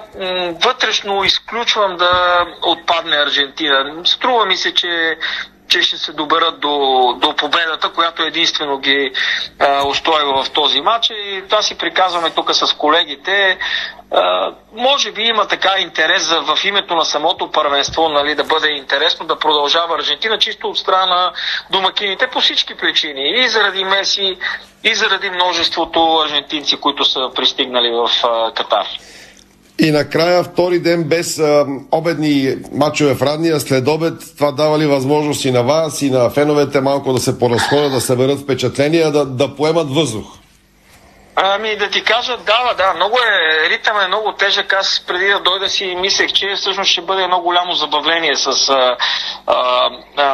вътрешно изключвам да отпадне Аржентина. Струва ми се, че че ще се доберат до, до победата, която единствено ги а, устойва в този матч. И това си приказваме тук с колегите. А, може би има така интерес за, в името на самото първенство, нали, да бъде интересно да продължава Аржентина, чисто от страна на домакините по всички причини. И заради Меси, и заради множеството аржентинци, които са пристигнали в а, Катар. И накрая втори ден без а, обедни мачове в Радния, след обед, това дава ли възможност и на вас, и на феновете малко да се поразходят, да съберат впечатления, да, да поемат въздух? Ами да ти кажа, да, да, много е, ритъм е много тежък. Аз преди да дойда си мислех, че всъщност ще бъде едно голямо забавление с а, а, а,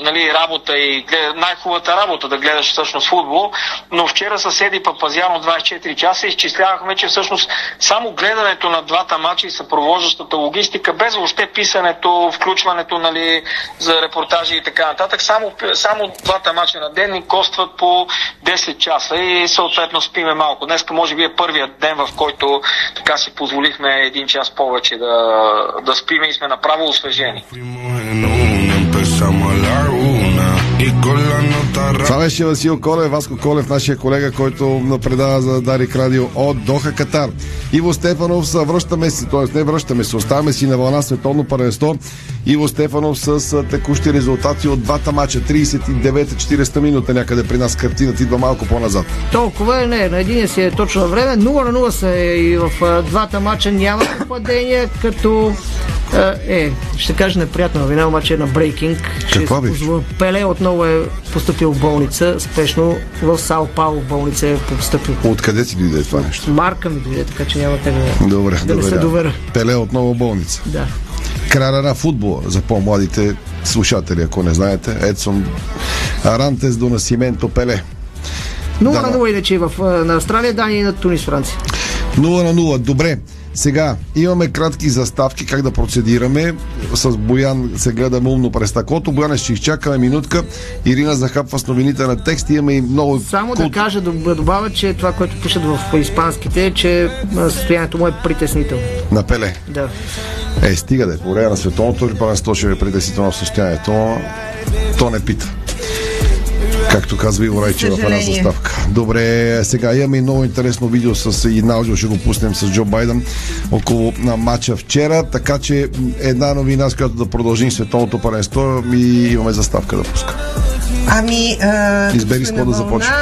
нали, работа и глед... най-хубавата работа да гледаш всъщност футбол. Но вчера съседи Папазяно 24 часа изчислявахме, че всъщност само гледането на двата мача и съпровождащата логистика, без въобще писането, включването нали, за репортажи и така нататък, само, само двата мача на ден ни костват по 10 часа и съответно спиме малко. Днес може би е първият ден, в който така си позволихме един час повече да, да спиме и сме направо освежени. Това беше Васил Колев, Васко Колев, нашия колега, който предава за Дарик Радио от Доха, Катар. Иво Стефанов, са връщаме се, т.е. не връщаме се, оставаме си на вълна световно първенство. Иво Стефанов с текущи резултати от двата мача, 39-40 минута някъде при нас картината идва малко по-назад. Толкова е, не, на един си е точно време. 0 на 0 са и в двата мача няма падения, като е, ще кажа неприятна новина, обаче е на брейкинг. Каква би? Пеле отново е поступил болница, спешно в Сао Пауло в болница е поступил. Откъде ти дойде това нещо? Марка ми дойде, така че няма да, Добре, да не се добре. доверя. Пеле отново в болница. Да. Краля на футбола за по-младите слушатели, ако не знаете. Едсон Арантес до Насименто Пеле. 0 Да, на 0 иначе в, а, на Австралия, Дания и на Тунис, Франция. 0 на 0. Добре. Сега имаме кратки заставки как да процедираме. С Боян се гледаме умно през такото. Боян ще изчакаме минутка. Ирина захапва с новините на текст. Имаме и много Само да кажа, да добавя, че това, което пишат в испанските, е, че състоянието му е притеснително. на Пеле. Да. Е, стига да е. По време на световното ли първенство ще е притеснително състояние. То, то не пита. Както казва Иво Райче в една заставка. Добре, сега имаме и много интересно видео с и на аудио ще го пуснем с Джо Байден около на матча вчера, така че една новина, с която да продължим световното първенство и имаме заставка да пуска. Ами, а, Избери с какво да започнем.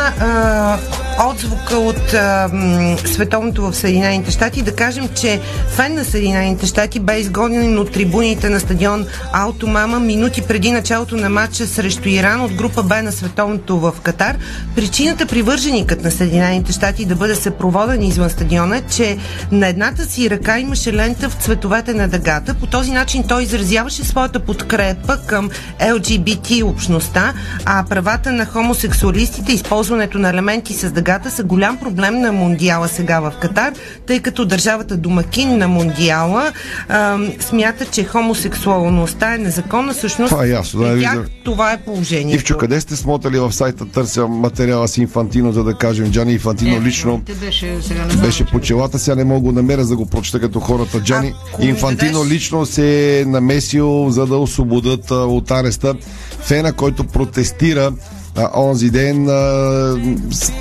Отзвука от а, м, световното в Съединените щати. Да кажем, че фен на Съединените щати бе изгонен от трибуните на стадион Алтомама минути преди началото на матча срещу Иран от група Б на световното в Катар. Причината привърженикът на Съединените щати да бъде съпроводен извън стадиона е, че на едната си ръка имаше лента в цветовете на дъгата. По този начин той изразяваше своята подкрепа към LGBT общността, а правата на хомосексуалистите, използването на елементи с дъгата са голям проблем на Мондиала сега в Катар, тъй като държавата домакин на Мондиала ам, смята, че хомосексуалността е незаконна. Всъщност, Това е ясно, да, тях това е положението. Ивчо, къде сте смотали в сайта? Търся материала с Инфантино, за да кажем. Джани Инфантино лично Те беше сега не беше по челата, сега не мога да намеря за да го прочета като хората. Джани Инфантино дадеш- лично се е намесил за да освободят а, от ареста фена, който протестира а, онзи ден а,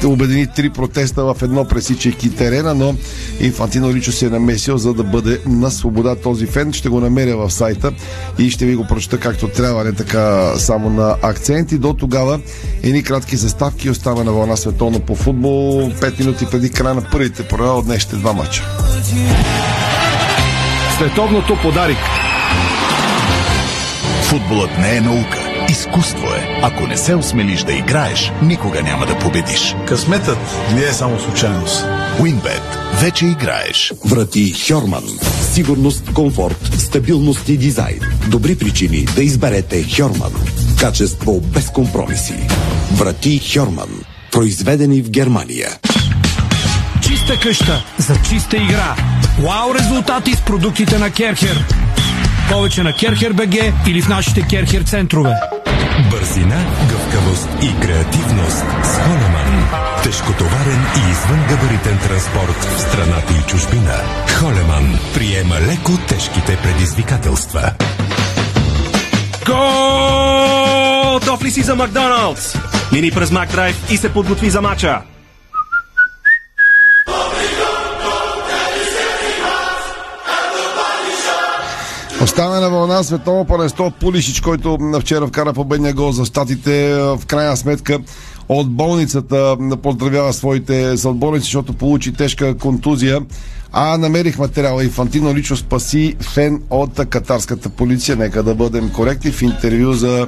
обедини три протеста в едно пресичайки терена, но Инфантино лично се е намесил за да бъде на свобода този фен. Ще го намеря в сайта и ще ви го прочета както трябва, не така само на акценти. До тогава едни кратки заставки остава на вълна световно по футбол 5 минути преди края на първите проява от днешните два мача. Световното подарик. Футболът не е наука. Изкуство е. Ако не се осмелиш да играеш, никога няма да победиш. Късметът не е само случайност. Уинбет. Вече играеш. Врати Хьорман. Сигурност, комфорт, стабилност и дизайн. Добри причини да изберете Хьорман. Качество без компромиси. Врати Хьорман. Произведени в Германия. Чиста къща за чиста игра. Вау резултати с продуктите на Керхер. Повече на Керхер БГ или в нашите Керхер центрове. Бързина, гъвкавост и креативност с Холеман. Тежкотоварен и извънгабаритен транспорт в страната и чужбина. Холеман приема леко тежките предизвикателства. Готов ли си за Макдоналдс? Мини през Макдрайв и се подготви за мача. Остана на вълна световно първенство Пулишич, който вчера вкара победния гол за щатите. В крайна сметка от болницата поздравява своите съотборници, защото получи тежка контузия. А намерих материала. Инфантино лично спаси фен от катарската полиция. Нека да бъдем коректни. В интервю за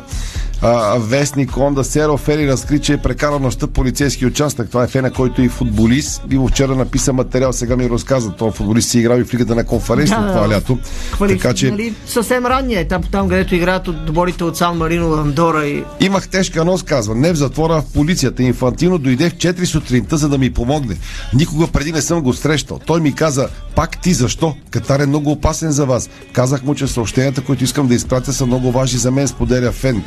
а, вестник Онда Серо Фери разкри, че е прекарал нощта полицейски участък. Това е фена, който е и футболист. Биво вчера написа материал, сега ми разказа. Това футболист си играл и в лигата на конференция Да, това лято. Квали... Така че Нали, съвсем ранния етап, там където играят от отборите от Сан Марино, Андора и Имах тежка нос, казва. Не в затвора, а в полицията. Инфантино дойде в 4 сутринта, за да ми помогне. Никога преди не съм го срещал. Той ми каза, пак ти защо? Катар е много опасен за вас. Казах му, че съобщенията, които искам да изпратя, са много важни за мен, споделя Фен.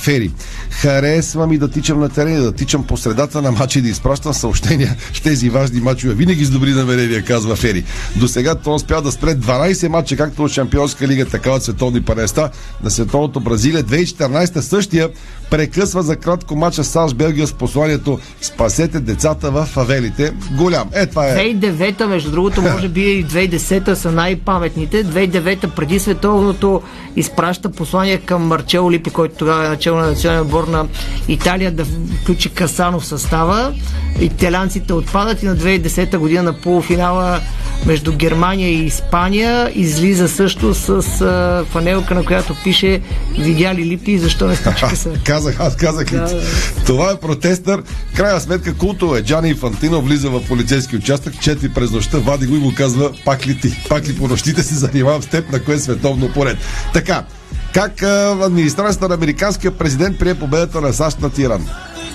Афери. Харесва ми да тичам на терена, да тичам по средата на матча и да изпращам съобщения в <laughs> тези важни матчове. Винаги с добри намерения, казва Фери. До сега той успя да спре 12 матча, както от Шампионска лига, така от световни първенства на световното Бразилия. 2014 същия прекъсва за кратко мача САЩ-Белгия с посланието Спасете децата в фавелите. Голям. Е, това е. 2009-та, между другото, може би и 2010-та са най-паметните. 2009-та преди световното изпраща послание към Марчело Липи, който тогава е начало на националния отбор на Италия да включи Касано в състава. Италианците отпадат и на 2010 година на полуфинала между Германия и Испания излиза също с а, фанелка, на която пише Видя ли Липи и защо не стачи <laughs> къса? Казах, аз казах Да, да. Това е протестър. Крайна сметка култово е. Джани Инфантино влиза в полицейски участък, чети през нощта, вади го и му казва, пак ли ти? Пак ли по нощите се занимавам с теб, на кое е световно поред? Така, как администрацията на американския президент прие победата на САЩ над Иран?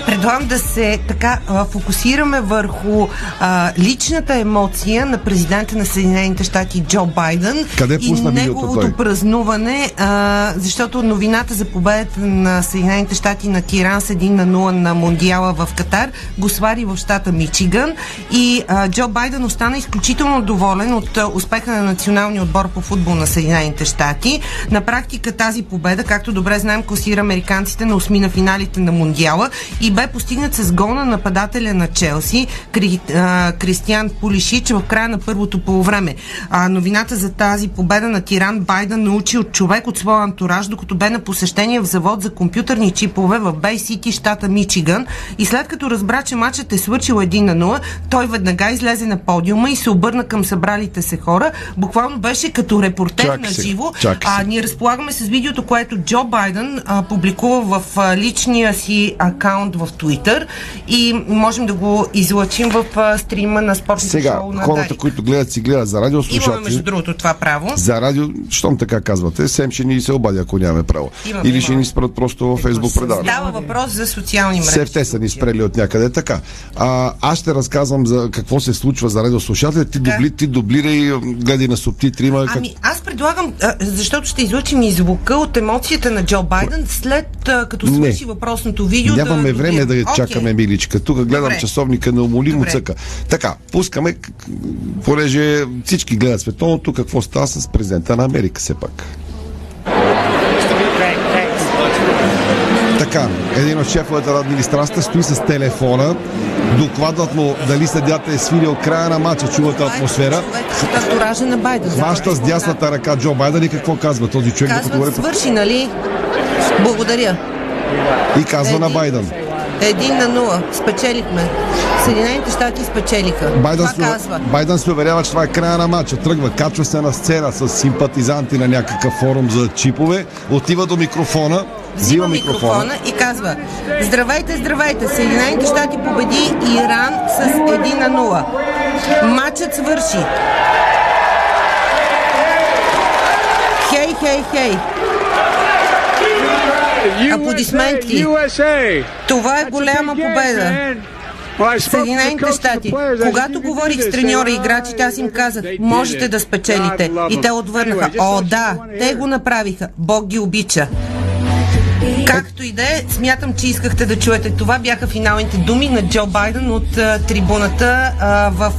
Предлагам да се така фокусираме върху а, личната емоция на президента на Съединените щати Джо Байден Къде и неговото празнуване, а, защото новината за победата на Съединените щати на Иран с 1 на 0 на Мондиала в Катар го свари в щата Мичиган и а, Джо Байден остана изключително доволен от а, успеха на националния отбор по футбол на Съединените щати. На практика тази победа, както добре знаем, класира американците на осми на финалите на Мондиала и бе постигнат с гол на нападателя на Челси Кри, а, Кристиан Пулишич в края на първото полувреме. А, новината за тази победа на Тиран Байден научи от човек от своя антураж, докато бе на посещение в завод за компютърни чипове в Бей Сити, щата Мичиган. И след като разбра, че матчът е свършил 1 на 0, той веднага излезе на подиума и се обърна към събралите се хора. Буквално беше като репортер Чакай на живо. А, ние разполагаме с видеото, което Джо Байден а, публикува в а, личния си акаунт в Twitter и можем да го излъчим в а, стрима на спортното Сега, шоу на хората, Дарик. които гледат, си гледат за Имаме между другото това право. За радио, щом така казвате, Сем ще ни се обади, ако нямаме право. Имаме, Или ще имаме. ни спрат просто във Фейсбук предаване. Става въпрос за социални мрежи. Все те са ни спрели от някъде. Така. А, аз ще разказвам за какво се случва за радиослушателите. Ти, дубли, ти дублирай, гледай на субтитри. Има как... Ами аз предлагам, защото ще излучим и звука от емоцията на Джо Байден след като свърши въпросното видео. Нямаме да време да добием. я чакаме, миличка. Тук гледам Добре. часовника на умолимо Добре. цъка. Така, пускаме, понеже всички гледат световното, какво става с президента на Америка все пак. Така, един от шефовете на администрацията стои с телефона, докладват му дали съдята е свирил края на матча, чувате атмосфера. Антуража на Байден. Хваща с дясната ръка Джо Байден и какво казва този човек, докато Казват, говори свърши, нали? Благодаря. и казва на Байден. Един на нула. Спечелихме. Съединените щати спечелиха. Байден Това се, казва. Байден се уверява, че това е края на матча. Тръгва, качва се на сцена с симпатизанти на някакъв форум за чипове, отива до микрофона, взима микрофона. микрофона и казва Здравейте, здравейте! Съединените щати победи Иран с 1 на 0. Матчът свърши. Хей, хей, хей! Аплодисменти! Това е голяма победа! Съединените щати. Когато говорих с треньора и играчите, аз им казах, можете да спечелите. И те отвърнаха, о да, те го направиха. Бог ги обича. Както и да е, смятам, че искахте да чуете това. Бяха финалните думи на Джо Байден от а, трибуната а, в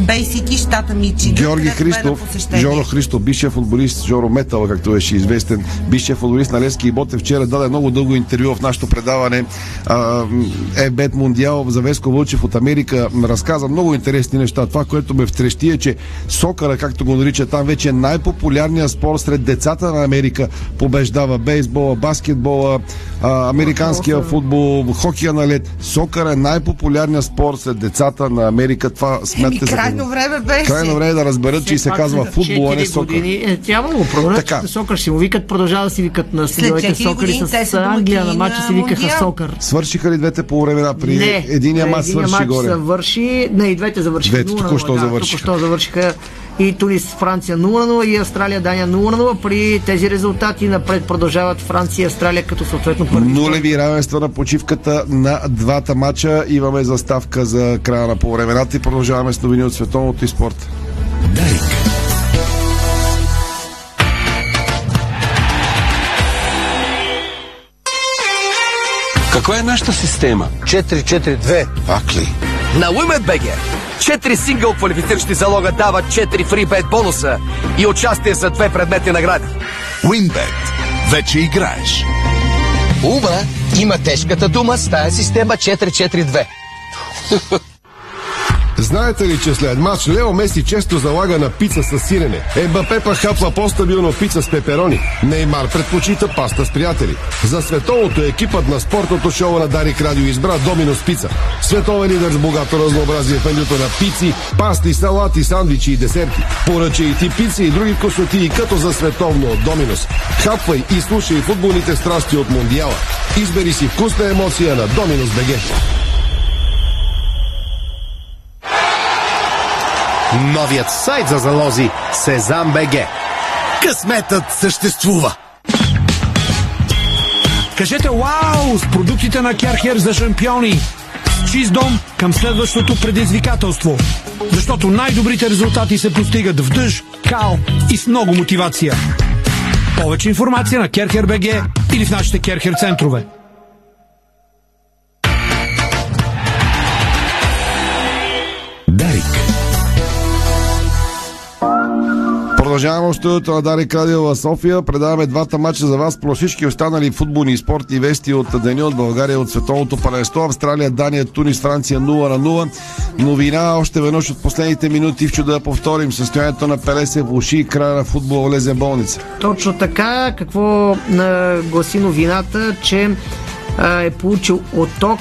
Бей Сити, щата Мичиган. Георги Христов. Жоро Христов, бившия футболист, Жоро Метал, както беше известен, бившия футболист на Левски и Ботев, вчера даде много дълго интервю в нашото предаване Ебет Мондиал за Веско Вълчев от Америка. Разказа много интересни неща. Това, което ме втрещи е, че сокъра, както го нарича там, вече е най-популярният спорт сред децата на Америка. Побеждава бейсбола, баскетбола, а, американския футбол, хокея на лед. Сокър е най-популярният спорт сред децата на Америка. Това Еми, смятате за крайно време беше. Крайно време е да разберат, че и се казва футбол, а не сокър. години. Е, трябва го проверят, сокър си му викат, продължава да си викат на синовете сокър и с Англия на матча си викаха сокър. Свършиха ли двете по времена при Не, единия матч свърши горе? завърши, не, и двете завършиха. Двете 0:0, току-що завършиха. И Тунис, Франция 0-0 и Австралия, Дания 0-0. При тези резултати напред продължават Франция и Австралия като съответно първи. Нулеви равенства на почивката на двата матча. Имаме заставка за края на полувремената и продължаваме с новини от световното и спорта. Каква е нашата система? 4-4-2. Пак ли? На WinBet Четири сингъл квалифициращи залога дават 4 фрибет бонуса и участие за две предметни награди. WinBet. Вече играеш. Ума има тежката дума с тая система 442. <laughs> Знаете ли, че след матч Лео Меси често залага на пица с сирене? Ембапе пък хапва по-стабилно пица с пеперони. Неймар предпочита паста с приятели. За световното екипът на спортното шоу на Дарик Радио избра Доминос Пица. Световен лидер с богато разнообразие в менюто на пици, пасти, салати, сандвичи и десерти. Поръча и ти пици и други вкусоти като за световно от Доминос. Хапвай и слушай футболните страсти от Мондиала. Избери си вкусна емоция на Доминос БГ. Новият сайт за залози Сезам БГ. Късметът съществува! Кажете вау с продуктите на Керхер за шампиони. Чист дом към следващото предизвикателство. Защото най-добрите резултати се постигат в дъжд, кал и с много мотивация. Повече информация на Керхер БГ или в нашите Керхер центрове. Продължаваме в студиото на Дарик Радио в София. Предаваме двата мача за вас про всички останали футболни и спортни вести от деня от България от световното паренство. Австралия, Дания, Тунис, Франция 0 на 0. Новина още веднъж от последните минути в чудо да повторим. Състоянието на Пеле се влуши и края на футбол влезе в болница. Точно така, какво гласи новината, че е получил отток,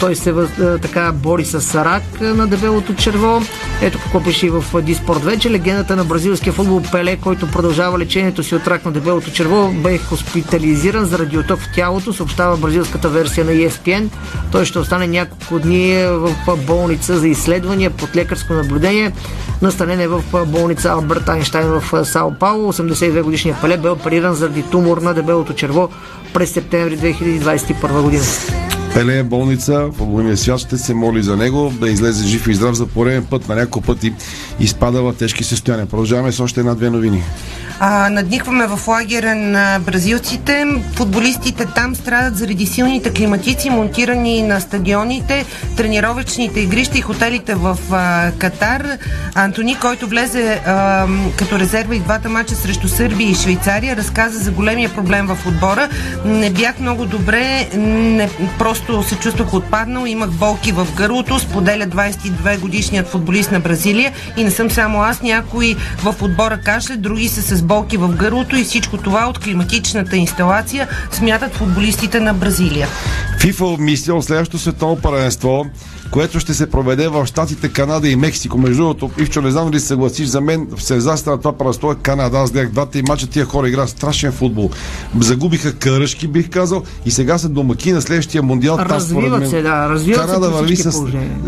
той се така бори с рак на дебелото черво. Ето какво пише и в Диспорт вече. Легендата на бразилския футбол Пеле, който продължава лечението си от рак на дебелото черво, бе хоспитализиран заради отток в тялото, съобщава бразилската версия на ESPN. Той ще остане няколко дни в болница за изследвания под лекарско наблюдение. Настанен е в болница Алберт Айнштайн в Сао Пауло. 82 годишният Пеле бе опериран заради тумор на дебелото черво през септември 2021 година. Пеле е болница, футболния свят ще се моли за него да излезе жив и здрав за пореден път. На няколко пъти изпада в тежки състояния. Продължаваме с още една-две новини. А, надникваме в лагера на бразилците. Футболистите там страдат заради силните климатици, монтирани на стадионите, тренировъчните игрища и хотелите в а, Катар. Антони, който влезе а, като резерва и двата мача срещу Сърбия и Швейцария, разказа за големия проблем в отбора. Не бях много добре, не, просто се чувствах отпаднал, имах болки в гърлото, споделя 22 годишният футболист на Бразилия и не съм само аз, някои в отбора кашля, други са с болки в гърлото и всичко това от климатичната инсталация смятат футболистите на Бразилия. ФИФА обмисля от следващото световно първенство, което ще се проведе в Штатите, Канада и Мексико. Между другото, Ивчо, не знам дали се съгласиш, за мен в сезаста на това първенство е Канада. Аз гледах двата и мача, тия хора играят страшен футбол. Загубиха къръшки, бих казал, и сега са домаки на следващия мондиал. Там, Развиват мен, се, да, развиват се Канада при върви с...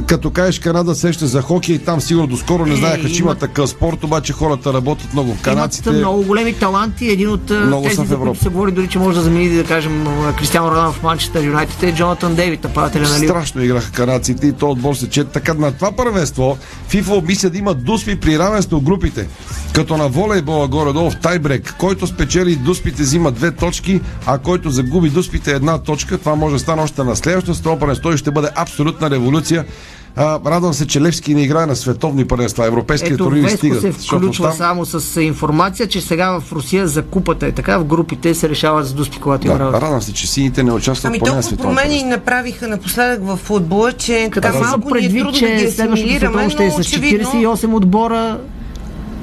Като кажеш Канада сеща за хокей, там сигурно доскоро не Е, знаеха, че има такъв спорт, обаче хората работят много. Канадците... Имат много големи таланти. Един от а, Много тези, за които се говори дори, че може да замени, да кажем, а, Кристиано Роналдо в Манчестър Юнайтед е Джонатан Дейвид, нападателя на Ливърпул. Страшно играха канадците и то отбор се чете. Така на това първенство FIFA обмисля да има дуспи при равенство групите. Като на волейбола горе-долу в тайбрек, който спечели дуспите взима две точки, а който загуби дуспите една точка. Това може да стане още на следващото първенство и ще бъде абсолютна революция. А, радвам се, че Левски не играе на световни първенства. Европейския Ето, турнир стигат. се включва там- само с информация, че сега в Русия за купата е така, в групите се дуспи, когато има Да, работа. радвам се, че сините не участват Ами поне на световно промени направиха напоследък в футбола, че така малко ни е трудно да ги асимилираме, е но очевидно 48 отбора,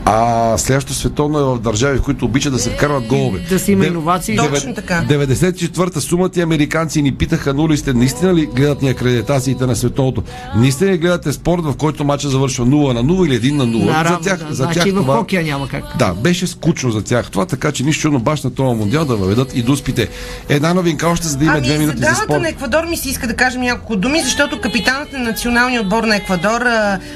А следващото световно е в държави, в които обичат да се вкарват голове. да си има иновации. Точно така. 94-та сума ти американци ни питаха, нули сте, наистина ли гледат ни акредитациите на световното? Наистина ли гледате спорт, в който матча завършва 0 на 0 или 1 на 0? Наравно, за тях, да. за значи тях и в това... хокея няма как. Да, беше скучно за тях това, така че нищо чудно баш на това мондиал да въведат и дуспите. Една новинка още, за да има Ами две минути за спорт. на Еквадор ми се иска да кажем няколко думи, защото капитанът на националния отбор на Еквадор,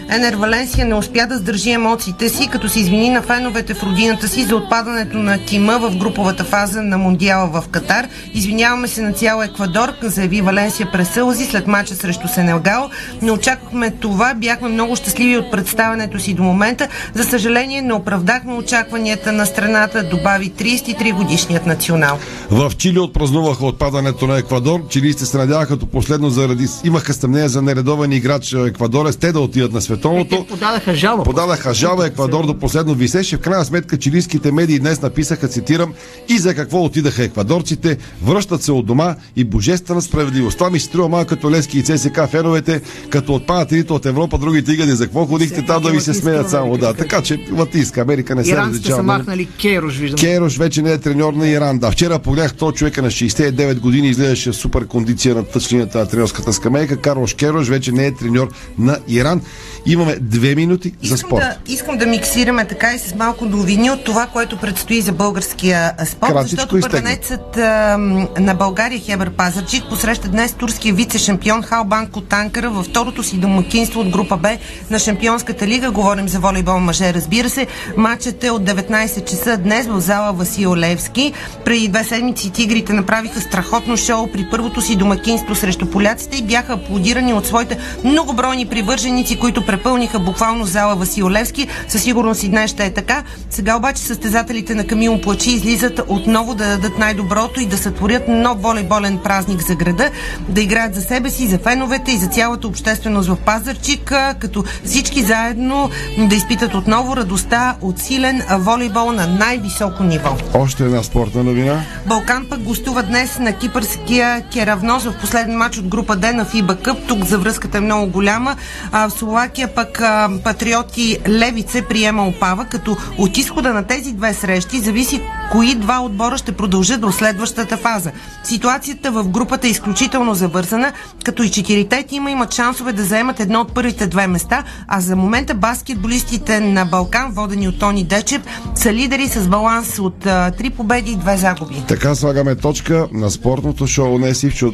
Енер Валенсия, не успя да сдържи емоциите си, като се извини на феновете в родината си за отпадането на тима в груповата фаза на Мондиала в Катар. Извиняваме се на цял Еквадор, заяви Валенсия през сълзи след мача срещу Сенегал. Не очаквахме това, бяхме много щастливи от представянето си до момента. За съжаление, не оправдахме очакванията на страната, добави 33 годишният национал. В Чили отпразнуваха отпадането на Еквадор. Чилийците се надяваха като последно заради... Имаха съмнение за нередовен играч е, еквадорец. Те да отидат на световното. Подадаха жалба. Подадаха жалба. Еквадор до последно висеше. В крайна сметка чилийските медии днес написаха, цитирам, и за какво отидаха еквадорците, връщат се от дома и божествена справедливост. Това ми се струва малко като Лески и ЦСК феновете, като отпадат едните от Европа, другите игади. За какво ходихте там да ви се смеят само? Да, така че Латинска Америка не се различава. са махнали Кейрош, виждам. Кейрош вече не е треньор на Иран. Да, вчера погледнах този човека на 69 години, изглеждаше в супер кондиция на тъчлинята на тренерската скамейка. Карлош Кейрош вече не е треньор на Иран. Имаме две минути за Искам спорт. да, искам да миксираме така и с малко новини от това, което предстои за българския спорт, Кратичко защото изтегнато. първенецът а, на България Хебър Пазарчик посреща днес турския вице-шампион Халбанко Танкара във второто си домакинство от група Б на Шампионската лига. Говорим за волейбол мъже, разбира се. Матчът е от 19 часа днес в зала Васил Левски. Преди две седмици тигрите направиха страхотно шоу при първото си домакинство срещу поляците и бяха аплодирани от своите многобройни привърженици, които препълниха буквално зала Васил Левски. Със сигурност и днес ще е така. Сега обаче състезателите на Камил Плачи излизат отново да дадат най-доброто и да сътворят нов волейболен празник за града, да играят за себе си, за феновете и за цялата общественост в Пазарчик, като всички заедно да изпитат отново радостта от силен волейбол на най-високо ниво. Още една спортна новина. Балкан пък гостува днес на кипърския Керавноз в последен матч от група Д на ФИБА Къп. Тук завръзката е много голяма. А, в Словакия пък а, патриоти Левице приема Опава, като от изхода на тези две срещи зависи кои два отбора ще продължат до следващата фаза. Ситуацията в групата е изключително завързана, като и четирите тима имат шансове да заемат едно от първите две места, а за момента баскетболистите на Балкан, водени от Тони Дечев, са лидери с баланс от три победи и две загуби. Така слагаме точка на спортното шоу. Не си вчу...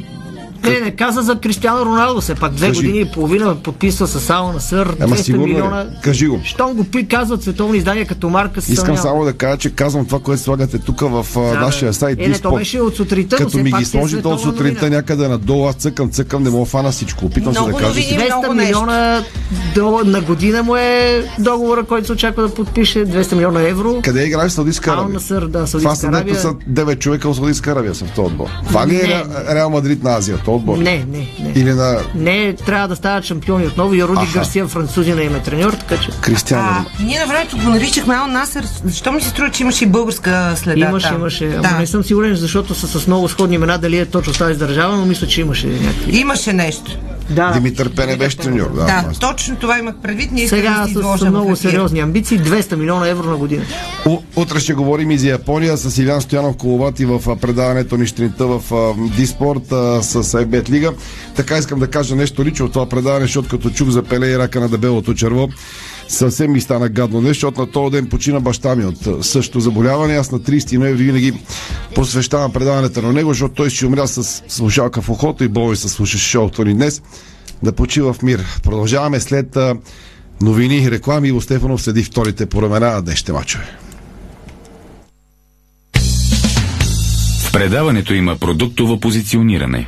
Не, не каза за Кристиано Роналдо, все пак две Кажи. години и половина подписва с Ал на Сър, Ама 200 сигурно ли? милиона. Кажи го. Щом го приказват световни издания като марка се Искам съмнява. само да кажа, че казвам това, което слагате тук в Да, нашия да. сайт. Е, не, то беше от сутринта, Като ми ги си е сложите от сутринта новина. някъде надолу, аз цъкам, цъкам, не мога фана всичко. Опитвам се да кажа. новини. всичко. 200 много нещо. милиона до, на година му е договора, който се очаква да подпише 200 милиона евро. Къде играеш в Саудитска Арабия? Да, Това Саудитска са Арабия. дето са 9 човека от Саудитска Арабия са в този отбор. Това ли е Реал Мадрид на Азия, отбор? Не, не, не. Или на Не, трябва да стават шампиони отново и Руди Аха. Гарсия, французина им е треньор, така че... Кристиано. А, ние на времето го наричахме Ал Насър. Защо ми се струва, че имаше и българска следа Имаше, там? имаше. Да. Ама не съм сигурен, защото са с много сходни имена, дали е точно тази държава, но мисля, че имаше някакви. Имаше нещо. Да. Димитър Пене беше треньор. Да, Да, точно това имах предвид. Ние Сега да с, с много сериозни амбиции, 200 милиона евро на година. У, утре ще говорим и за Япония с Илян Стоянов Коловати в предаването ни Штринта в Диспорт с Ебет Лига. Така искам да кажа нещо лично от това предаване, защото като чух за Пеле и рака на дебелото черво, съвсем ми стана гадно нещо, защото на този ден почина баща ми от същото заболяване. Аз на 30 ноември винаги посвещавам предаването на него, защото той си умря с слушалка в ухото и бой се слушаше шоуто ни днес. Да почива в мир. Продължаваме след новини, реклами. Иво Стефанов седи вторите по рамена на днешните мачове. В предаването има продуктово позициониране.